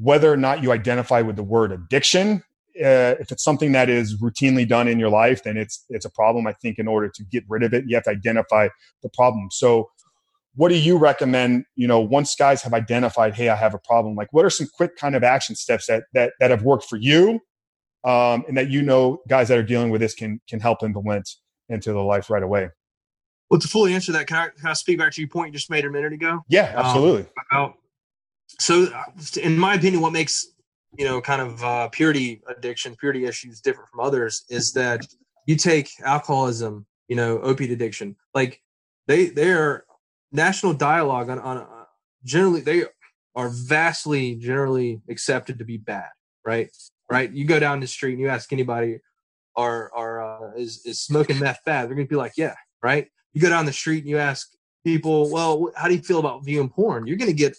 Speaker 2: whether or not you identify with the word addiction uh, if it's something that is routinely done in your life, then it's it's a problem. I think in order to get rid of it, you have to identify the problem. So, what do you recommend? You know, once guys have identified, hey, I have a problem. Like, what are some quick kind of action steps that that that have worked for you, um, and that you know guys that are dealing with this can can help implement into the life right away?
Speaker 1: Well, to fully answer that, can I, can I speak back to your point you just made a minute ago?
Speaker 2: Yeah, absolutely. Um,
Speaker 1: about, so, in my opinion, what makes you know, kind of uh, purity addiction, purity issues different from others is that you take alcoholism, you know, opiate addiction, like they they are national dialogue on on uh, generally they are vastly generally accepted to be bad, right? Right? You go down the street and you ask anybody, are are uh, is is smoking meth bad? They're gonna be like, yeah, right. You go down the street and you ask people, well, how do you feel about viewing porn? You're gonna get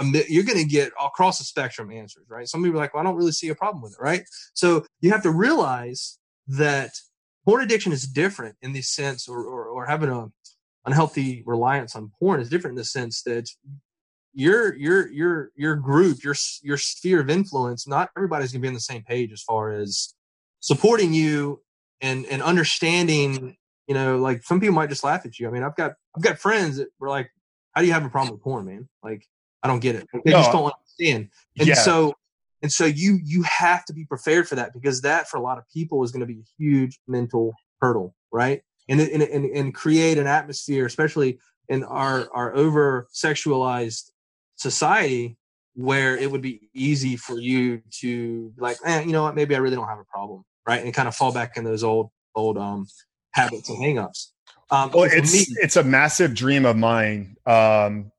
Speaker 1: you're going to get across the spectrum answers, right? Some people are like, well, I don't really see a problem with it, right? So you have to realize that porn addiction is different in the sense, or, or, or having a unhealthy reliance on porn is different in the sense that your your your your group, your your sphere of influence, not everybody's going to be on the same page as far as supporting you and and understanding. You know, like some people might just laugh at you. I mean, I've got I've got friends that were like, "How do you have a problem with porn, man?" Like I don't get it. They no, just don't understand. And yeah. so and so you you have to be prepared for that because that for a lot of people is going to be a huge mental hurdle, right? And and and, and create an atmosphere, especially in our our over sexualized society, where it would be easy for you to like, eh, you know what, maybe I really don't have a problem, right? And kind of fall back in those old old um habits and hangups.
Speaker 2: Um, well, it's me, it's a massive dream of mine um,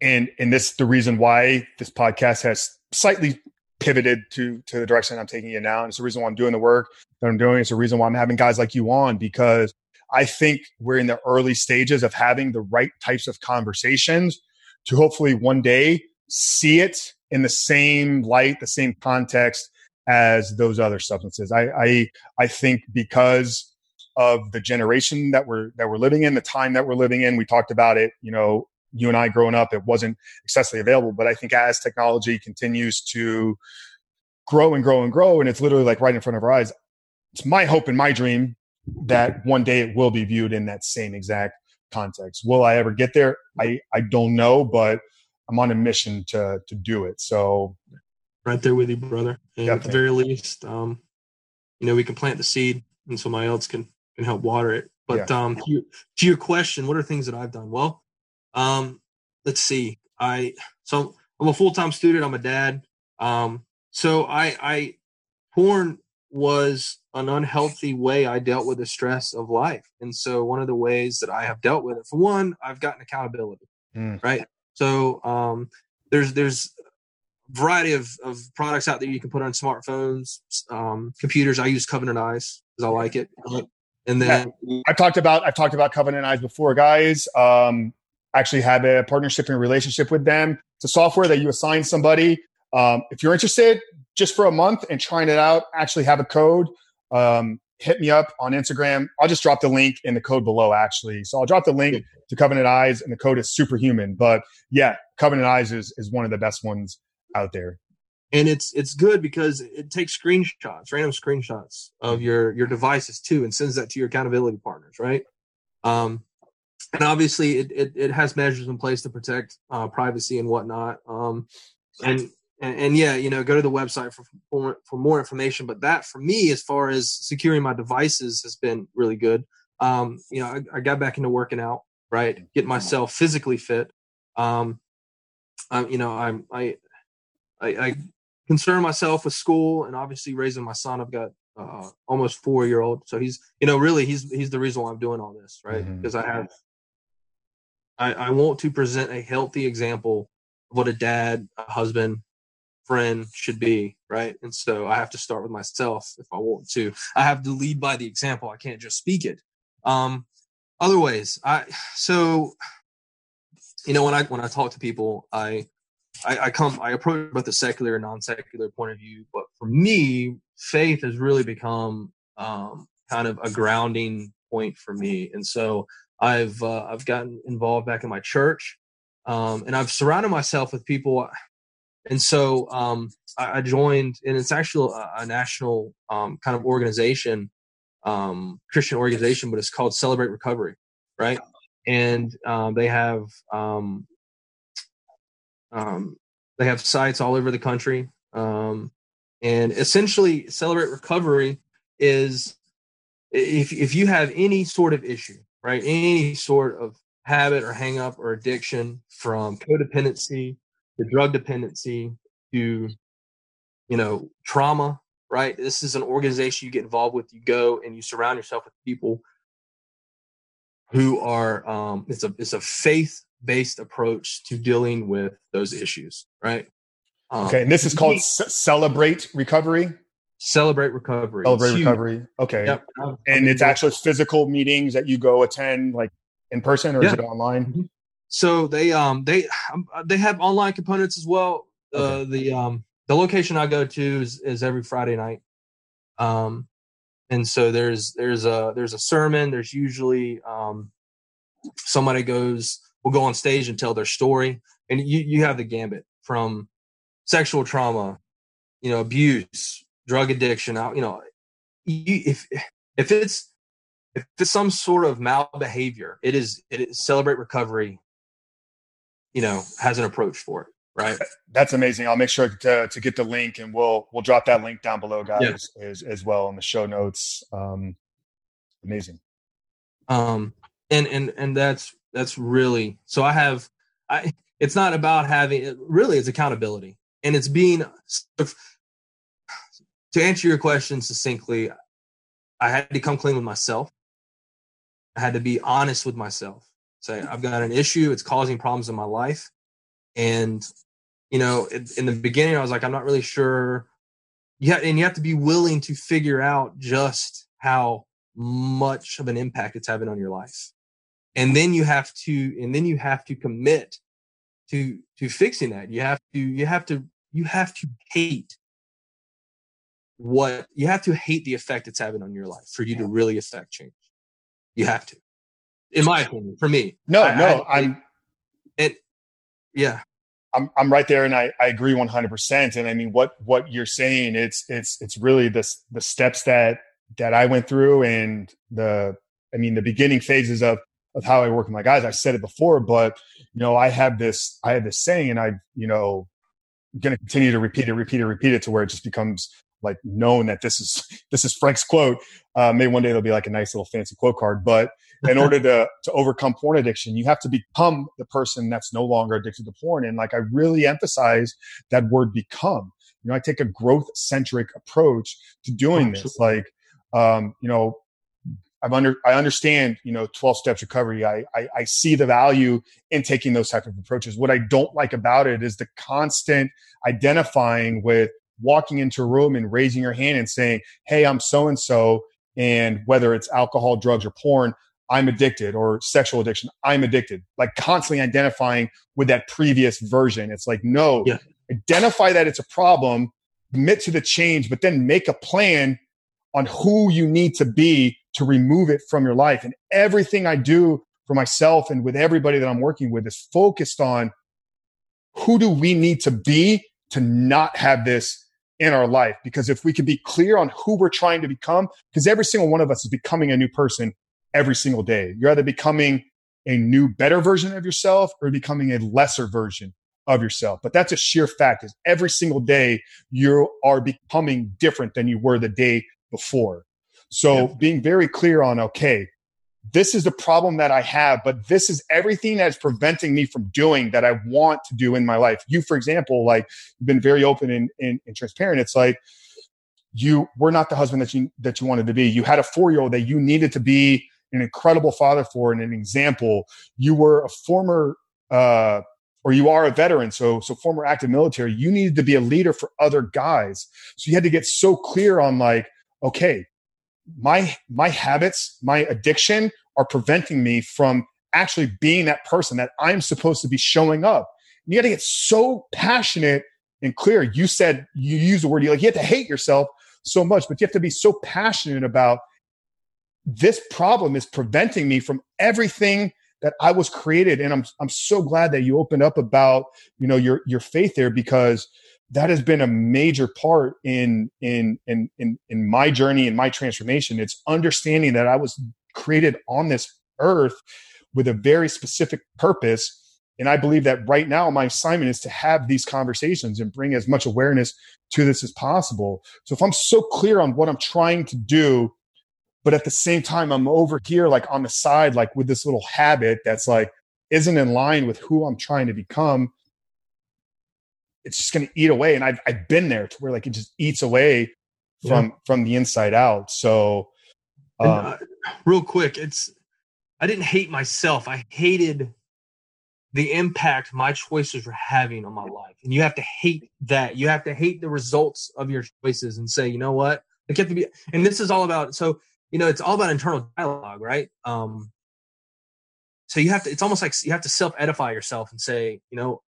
Speaker 2: and and this the reason why this podcast has slightly pivoted to to the direction I'm taking it now. And it's the reason why I'm doing the work that I'm doing. It's the reason why I'm having guys like you on because I think we're in the early stages of having the right types of conversations to hopefully one day see it in the same light, the same context as those other substances. I I, I think because of the generation that we're that we're living in, the time that we're living in, we talked about it, you know, you and I growing up, it wasn't accessibly available. But I think as technology continues to grow and grow and grow, and it's literally like right in front of our eyes, it's my hope and my dream that one day it will be viewed in that same exact context. Will I ever get there? I, I don't know, but I'm on a mission to to do it. So
Speaker 1: right there with you, brother. And at the very least, um, you know, we can plant the seed and somebody else can can help water it. But yeah. um, to, your, to your question, what are things that I've done? Well, um, let's see. I so I'm a full time student. I'm a dad. Um, so I I porn was an unhealthy way I dealt with the stress of life. And so one of the ways that I have dealt with it, for one, I've gotten accountability. Mm. Right. So um, there's there's a variety of, of products out there you can put on smartphones, um, computers. I use Covenant Eyes because I like it. And then
Speaker 2: yeah. I've talked about I've talked about Covenant Eyes before, guys. Um, actually have a partnership and relationship with them. It's a software that you assign somebody. Um, if you're interested, just for a month and trying it out, actually have a code. Um, hit me up on Instagram. I'll just drop the link in the code below, actually. So I'll drop the link to Covenant Eyes, and the code is superhuman. But yeah, Covenant Eyes is, is one of the best ones out there.
Speaker 1: and it's it's good because it takes screenshots, random screenshots of your your devices too, and sends that to your accountability partners, right? Um, and obviously, it, it, it has measures in place to protect uh, privacy and whatnot. Um, and, and and yeah, you know, go to the website for, for for more information. But that for me, as far as securing my devices, has been really good. Um, you know, I, I got back into working out, right? Get myself physically fit. Um, um, you know, I'm I, I, I concern myself with school and obviously raising my son. I've got uh, almost four year old, so he's you know really he's he's the reason why I'm doing all this, right? Because mm-hmm. I have I, I want to present a healthy example of what a dad, a husband, friend should be, right? And so I have to start with myself if I want to. I have to lead by the example. I can't just speak it. Um, other ways, I so you know when I when I talk to people, I I, I come I approach both the secular and non secular point of view, but for me, faith has really become um, kind of a grounding point for me, and so I've uh, I've gotten involved back in my church, um, and I've surrounded myself with people. And so um, I, I, joined, and it's actually a, a national um, kind of organization, um, Christian organization, but it's called Celebrate Recovery, right? And um, they have um, they have sites all over the country, and essentially, Celebrate Recovery is if if you have any sort of issue right? Any sort of habit or hang up or addiction from codependency to drug dependency to, you know, trauma, right? This is an organization you get involved with. You go and you surround yourself with people who are, um, it's a, it's a faith based approach to dealing with those issues, right?
Speaker 2: Um, okay. And this is called C- Celebrate Recovery.
Speaker 1: Celebrate Recovery.
Speaker 2: Celebrate Recovery. Okay. Yep. And it's actually physical meetings that you go attend, like in person, or yeah. is it online? Mm-hmm.
Speaker 1: So they um they um, they have online components as well. Uh, okay. The um the location I go to is, is every Friday night. Um, and so there's there's a there's a sermon. There's usually um somebody goes will go on stage and tell their story, and you you have the gambit from sexual trauma, you know, abuse, drug addiction you know if if it's if it's some sort of malbehavior it is it is celebrate recovery you know has an approach for it right?
Speaker 2: That's amazing. I'll make sure to, to get the link and we'll we'll drop that link down below guys as, as well in the show notes. Um amazing.
Speaker 1: Um and and and that's that's really so i have i it's not about having really it's accountability and it's being to answer your question succinctly, I had to come clean with myself. I had to be honest with myself. Say, I've got an issue. It's causing problems in my life. And, you know, in the beginning, I was like, I'm not really sure. Yeah. And you have to be willing to figure out just how much of an impact it's having on your life. And then you have to, and then you have to commit to, to fixing that. You have to, you have to, you have to hate what you have to hate the effect it's having on your life for you to really affect change. You have to, in my opinion, for me.
Speaker 2: No, I, no, I, am
Speaker 1: it. Yeah,
Speaker 2: I'm I'm right there, and I I agree 100. percent And I mean, what what you're saying, it's it's it's really the the steps that that I went through, and the I mean the beginning phases of of how I work with my guys. I've said it before, but you know, I have this I have this saying, and I you know going to continue to repeat it, repeat it, repeat it to where it just becomes like known that this is (laughs) this is Frank's quote. Uh, maybe one day there'll be like a nice little fancy quote card. But in order to (laughs) to overcome porn addiction, you have to become the person that's no longer addicted to porn. And like I really emphasize that word "become." You know, I take a growth centric approach to doing this. Like, um, you know, I've under I understand, you know, 12 steps recovery. I, I, I see the value in taking those type of approaches. What I don't like about it is the constant identifying with walking into a room and raising your hand and saying, Hey, I'm so and so. And whether it's alcohol, drugs, or porn, I'm addicted or sexual addiction, I'm addicted. Like constantly identifying with that previous version. It's like, no, yeah. identify that it's a problem, commit to the change, but then make a plan on who you need to be to remove it from your life. And everything I do for myself and with everybody that I'm working with is focused on who do we need to be to not have this in our life. Because if we can be clear on who we're trying to become, because every single one of us is becoming a new person every single day. You're either becoming a new, better version of yourself or becoming a lesser version of yourself. But that's a sheer fact is every single day you are becoming different than you were the day before. So yeah. being very clear on, okay, this is the problem that I have, but this is everything that's preventing me from doing that I want to do in my life. You, for example, like you've been very open and, and, and transparent. It's like you were not the husband that you that you wanted to be. You had a four year old that you needed to be an incredible father for and an example. You were a former uh, or you are a veteran, so so former active military. You needed to be a leader for other guys. So you had to get so clear on like, okay, my my habits, my addiction are preventing me from actually being that person that I'm supposed to be showing up. And you got to get so passionate and clear. You said you use the word you like you have to hate yourself so much, but you have to be so passionate about this problem is preventing me from everything that I was created. And I'm I'm so glad that you opened up about, you know, your your faith there because that has been a major part in in in in in my journey and my transformation. It's understanding that i was created on this earth with a very specific purpose. And i believe that right now my assignment is to have these conversations and bring as much awareness to this as possible. So if i'm so clear on what i'm trying to do but at the same time i'm over here like on the side like with this little habit that's like isn't in line with who i'm trying to become it's just going to eat away. And I've, I've been there to where like it just eats away from, yeah. from the inside out. So,
Speaker 1: um, and, uh, real quick, it's, I didn't hate myself. I hated the impact my choices were having on my life. And you have to hate that. You have to hate the results of your choices and say, you know what? It have to be, and this is all about, so, you know, it's all about internal dialogue, right? Um, so you have to, it's almost like you have to self edify yourself and say, you know,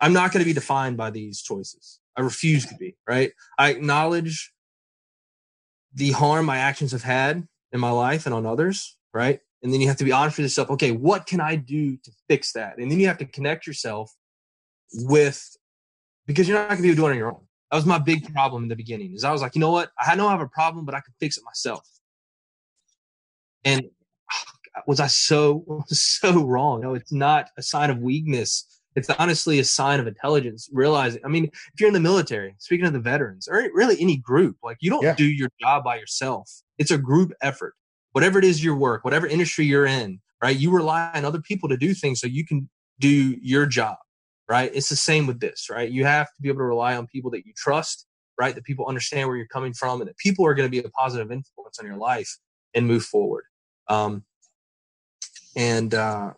Speaker 1: I'm not going to be defined by these choices. I refuse to be, right? I acknowledge the harm my actions have had in my life and on others, right? And then you have to be honest with yourself. Okay, what can I do to fix that? And then you have to connect yourself with, because you're not going to be able to do it on your own. That was my big problem in the beginning. Is I was like, you know what? I know I have a problem, but I can fix it myself. And ah, was I so (laughs) so wrong? No, it's not a sign of weakness it's honestly a sign of intelligence realizing i mean if you're in the military speaking of the veterans or really any group like you don't yeah. do your job by yourself. It's a group effort. Whatever it is your work whatever industry you're in right you rely on other people to do things so you can do your job right? It's the same with this right? You have to be able to rely on people that you trust right? That people understand where you're coming from and that people are going to be a positive influence on your life and move forward. Um, and uh,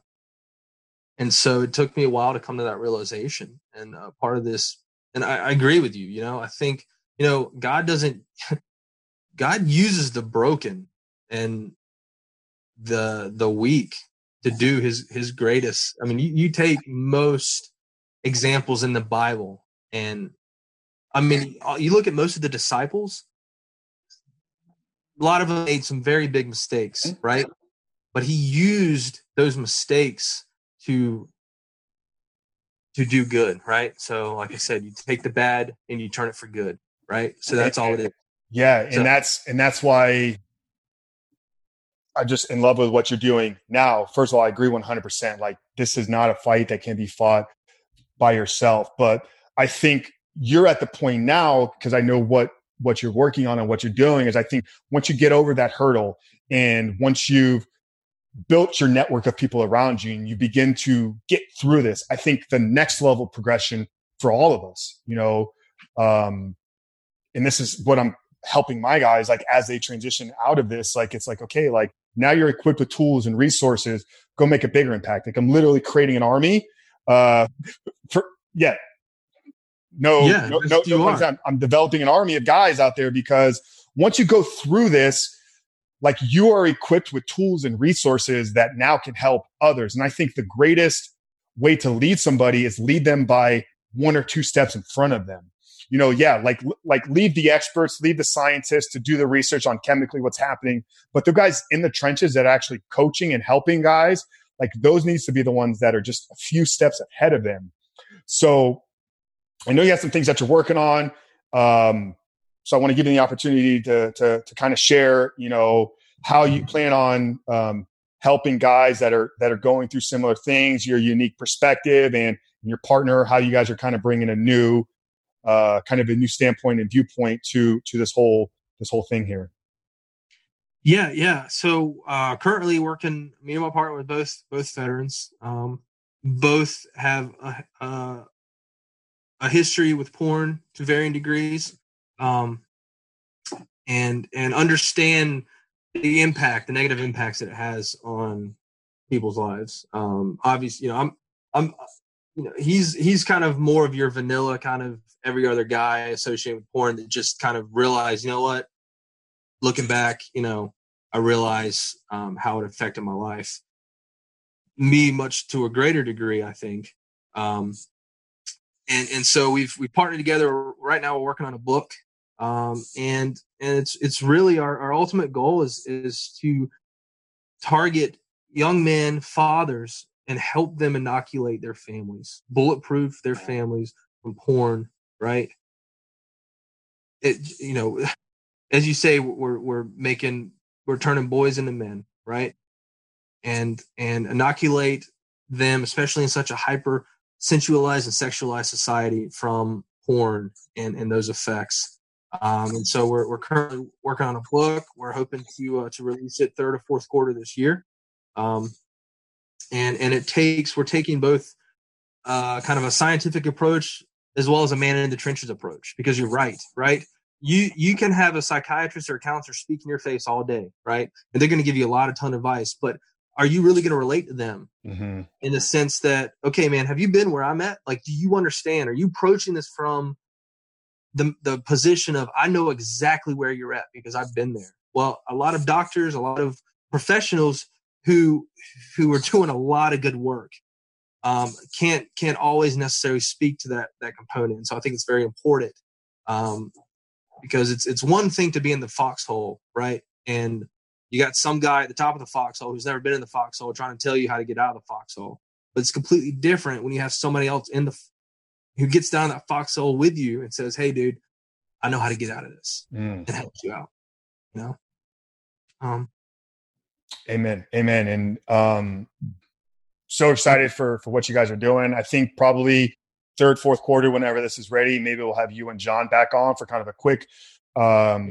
Speaker 1: and so it took me a while to come to that realization and uh, part of this and I, I, agree with you you know i think you know god doesn't (laughs) god uses the broken and the the weak to do his his greatest i mean you, you take most examples in the bible and i mean uh, you look at most of the disciples a lot of them made some very big mistakes mm-hmm. right but he used those mistakes to to do good, right? So, like I mm-hmm. said, you take the bad and you turn it for good, right? So that's all it is.
Speaker 2: Yeah, so, and that's and that's why I'm just in love with what you're doing now. First of all, I agree 100%. Like this is not a fight that can be fought by yourself, but I think you're at the point now because I know what what you're working on and what you're doing is I think once you get over that hurdle and once you've built your network of people around you and you begin to get through this, I think the next level progression for all of us, you know, um, and this is what I'm helping my guys like as they transition out of this, like it's like, okay, like now you're equipped with tools and resources, go make a bigger impact. Like I'm literally creating an army. Uh, for, yeah. No, yeah, no, no, no I'm, I'm developing an army of guys out there because once you go through this, like you are equipped with tools and resources that now can help others. And I think the greatest way to lead somebody is lead them by one or two steps in front of them. You know, yeah, like like leave the experts, leave the scientists to do the research on chemically what's happening, but the guys in the trenches that are actually coaching and helping guys, like those needs to be the ones that are just a few steps ahead of them. So I know you have some things that you're working on. Um, so I want to give you the opportunity to, to, to kind of share, you know, how you plan on um, helping guys that are that are going through similar things, your unique perspective, and your partner, how you guys are kind of bringing a new, uh, kind of a new standpoint and viewpoint to to this whole this whole thing here.
Speaker 1: Yeah, yeah. So uh, currently working, me and my partner with both both veterans. Um, both have a, a, a history with porn to varying degrees, um, and and understand the impact, the negative impacts that it has on people's lives. Um, obviously, you know, I'm I'm you know he's he's kind of more of your vanilla kind of every other guy associated with porn that just kind of realize, you know what, looking back, you know, I realize um, how it affected my life. Me, much to a greater degree, I think. Um, and and so we've we partnered together. Right now, we're working on a book, um, and and it's it's really our, our ultimate goal is is to target young men, fathers, and help them inoculate their families, bulletproof their families from porn. Right? It you know (sighs) as you say, we're we're making we're turning boys into men, right? And and inoculate them, especially in such a hyper sensualized and sexualized society, from porn and and those effects. Um, and so we're we're currently working on a book. We're hoping to uh, to release it third or fourth quarter this year. Um, and and it takes we're taking both uh, kind of a scientific approach as well as a man in the trenches approach because you're right, right? you you can have a psychiatrist or a counselor speak in your face all day, right? And they're going to give you a lot of ton of advice, but are you really going to relate to them mm-hmm. in the sense that okay, man, have you been where I'm at? Like, do you understand? Are you approaching this from the the position of I know exactly where you're at because I've been there? Well, a lot of doctors, a lot of professionals who who are doing a lot of good work um, can't can't always necessarily speak to that that component. So I think it's very important um, because it's it's one thing to be in the foxhole, right? And you got some guy at the top of the foxhole who's never been in the foxhole trying to tell you how to get out of the foxhole. But it's completely different when you have somebody else in the who gets down that foxhole with you and says, "Hey, dude, I know how to get out of this," mm. and helps you out. You know. Um.
Speaker 2: Amen. Amen. And um, so excited for for what you guys are doing. I think probably third, fourth quarter, whenever this is ready, maybe we'll have you and John back on for kind of a quick, um,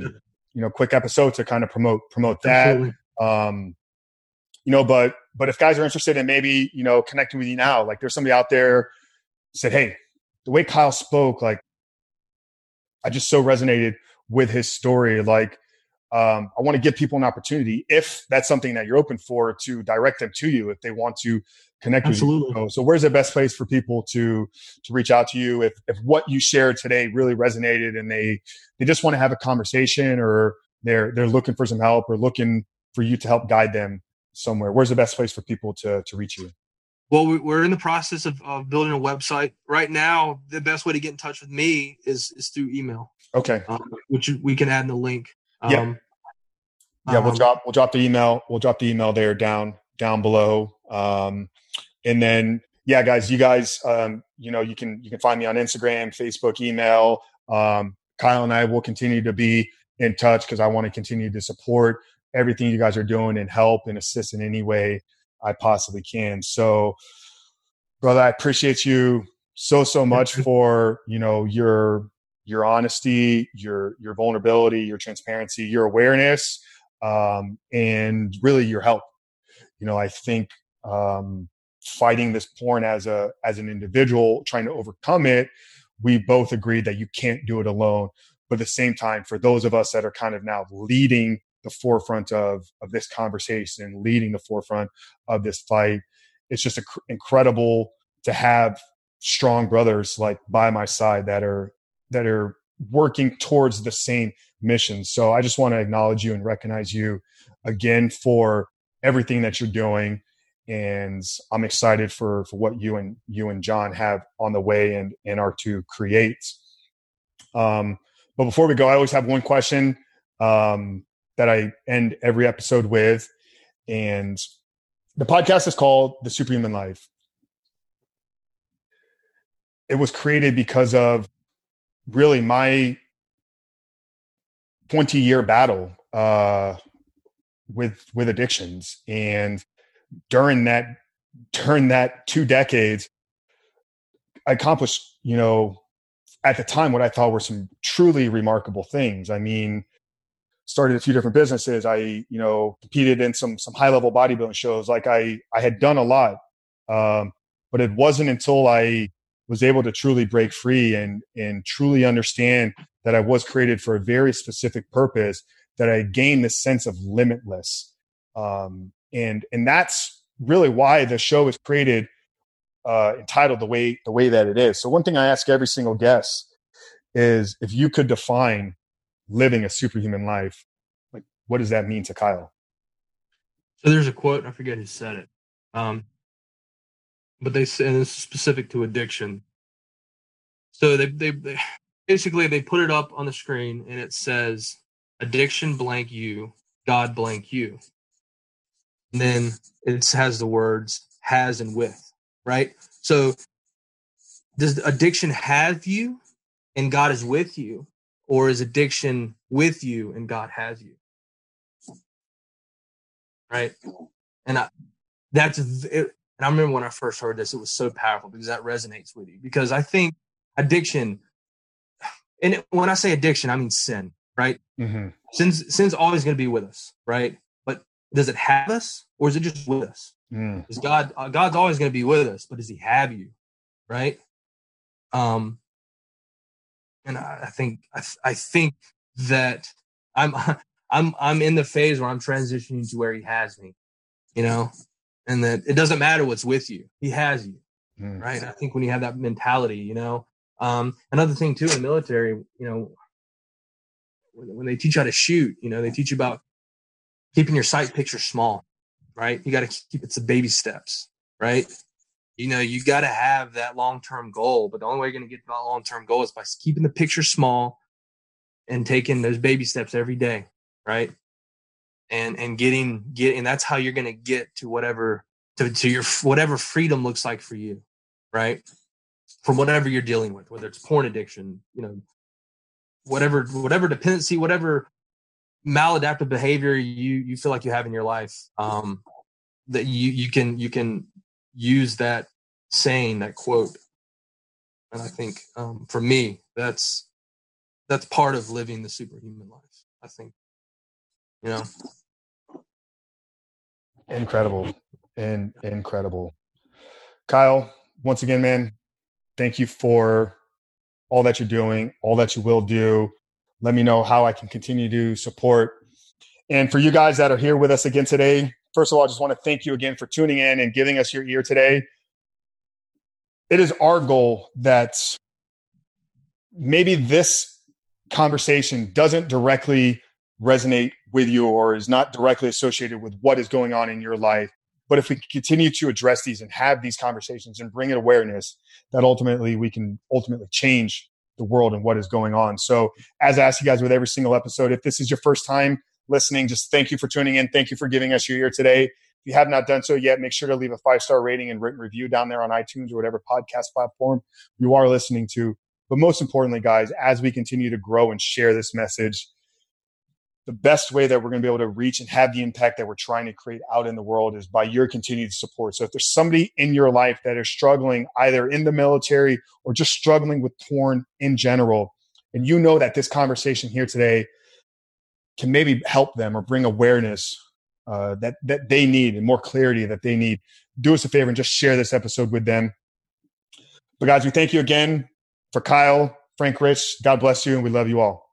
Speaker 2: you know, quick episode to kind of promote promote that. Um, you know, but but if guys are interested in maybe you know connecting with you now, like there's somebody out there said, hey, the way Kyle spoke, like I just so resonated with his story. Like um, I want to give people an opportunity if that's something that you're open for to direct them to you if they want to connect Absolutely. with you. So where's the best place for people to to reach out to you if if what you shared today really resonated and they they just want to have a conversation or they're they're looking for some help or looking for you to help guide them somewhere. Where's the best place for people to to reach you?
Speaker 1: Well, we're in the process of, of building a website right now. The best way to get in touch with me is is through email.
Speaker 2: Okay,
Speaker 1: um, which we can add in the link.
Speaker 2: Um, yeah, yeah. We'll um, drop we'll drop the email. We'll drop the email there down down below. Um, and then, yeah, guys, you guys, um, you know, you can you can find me on Instagram, Facebook, email. Um, Kyle and I will continue to be in touch because I want to continue to support everything you guys are doing and help and assist in any way I possibly can. So, brother, I appreciate you so so much for you know your your honesty, your your vulnerability, your transparency, your awareness, um, and really your help. You know, I think um, fighting this porn as a as an individual trying to overcome it we both agreed that you can't do it alone but at the same time for those of us that are kind of now leading the forefront of of this conversation leading the forefront of this fight. It's just a, incredible to have strong brothers like by my side that are that are working towards the same mission. So i just want to acknowledge you and recognize you again for everything that you're doing. And I'm excited for for what you and you and John have on the way and and are to create. Um, but before we go, I always have one question. Um, that I end every episode with, and the podcast is called The Superhuman Life. it was created because of really my 20 year battle uh, with with addictions. And during that during that two decades i accomplished you know at the time what i thought were some truly remarkable things. I mean started a few different businesses. I you know competed in some some high level bodybuilding shows. Like i i had done a lot um, but it wasn't until i was able to truly break free and and truly understand that I was created for a very specific purpose that I gained this sense of limitless. Um, and and that's really why the show is created uh, entitled the way the way that it is. So one thing I ask every single guest is if you could define living a superhuman life, like what does that mean to Kyle?
Speaker 1: So there's a quote I forget who said it. Um, but they say and it's specific to addiction. So they, they, they basically they put it up on the screen and it says addiction blank you, God blank you. And then it has the words has and with, right? So does addiction have you and God is with you, or is addiction with you and God has you? Right. And I, that's it, and I remember when I first heard this, it was so powerful because that resonates with you. Because I think addiction, and it, when I say addiction, I mean sin, right? Mm-hmm. Sin's sin's always going to be with us, right? But does it have us, or is it just with us? Mm. Is God uh, God's always going to be with us, but does He have you, right? Um, and I, think I, I think that I'm (laughs) I'm I'm in the phase where I'm transitioning to where He has me, you know, and that it doesn't matter what's with you he has you mm. right? I think when you have that mentality you know? Um, another thing too in the military you know when, when they teach you how to shoot you know they teach you about keeping your sight picture small right? You got to keep it's the baby steps right you know you've got to have that long-term goal but the only way you're going to get that long-term goal is by keeping the picture small and taking those baby steps every day right? And and getting get and that's how you're going to get to whatever to, to your whatever freedom looks like for you right? From whatever you're dealing with whether it's porn addiction you know whatever whatever dependency whatever maladaptive behavior you you feel like you have in your life um that you you can you can use that saying that quote and i think um for me that's that's part of living the superhuman life i think you know
Speaker 2: Incredible. And incredible. Kyle, once again, man, thank you for all that you're doing, all that you will do. Let me know how I can continue to support. And for you guys that are here with us again today, first of all, I just want to thank you again for tuning in and giving us your ear today. It is our goal that maybe this conversation doesn't directly resonate with you or is not directly associated with what is going on in your life. But if we continue to address these and have these conversations and bring it awareness, that ultimately we can ultimately change the world and what is going on. So, as I ask you guys with every single episode, if this is your first time listening, just thank you for tuning in. Thank you for giving us your ear today. If you have not done so yet, make sure to leave a five star rating and written review down there on iTunes or whatever podcast platform you are listening to. But most importantly, guys, as we continue to grow and share this message, the best way that we're going to be able to reach and have the impact that we're trying to create out in the world is by your continued support. So if there's somebody in your life that is struggling either in the military or just struggling with porn in general, and you know that this conversation here today can maybe help them or bring awareness uh, that that they need and more clarity that they need, do us a favor and just share this episode with them. But guys, we thank you again for Kyle, Frank Rich. God bless you, and we love you all.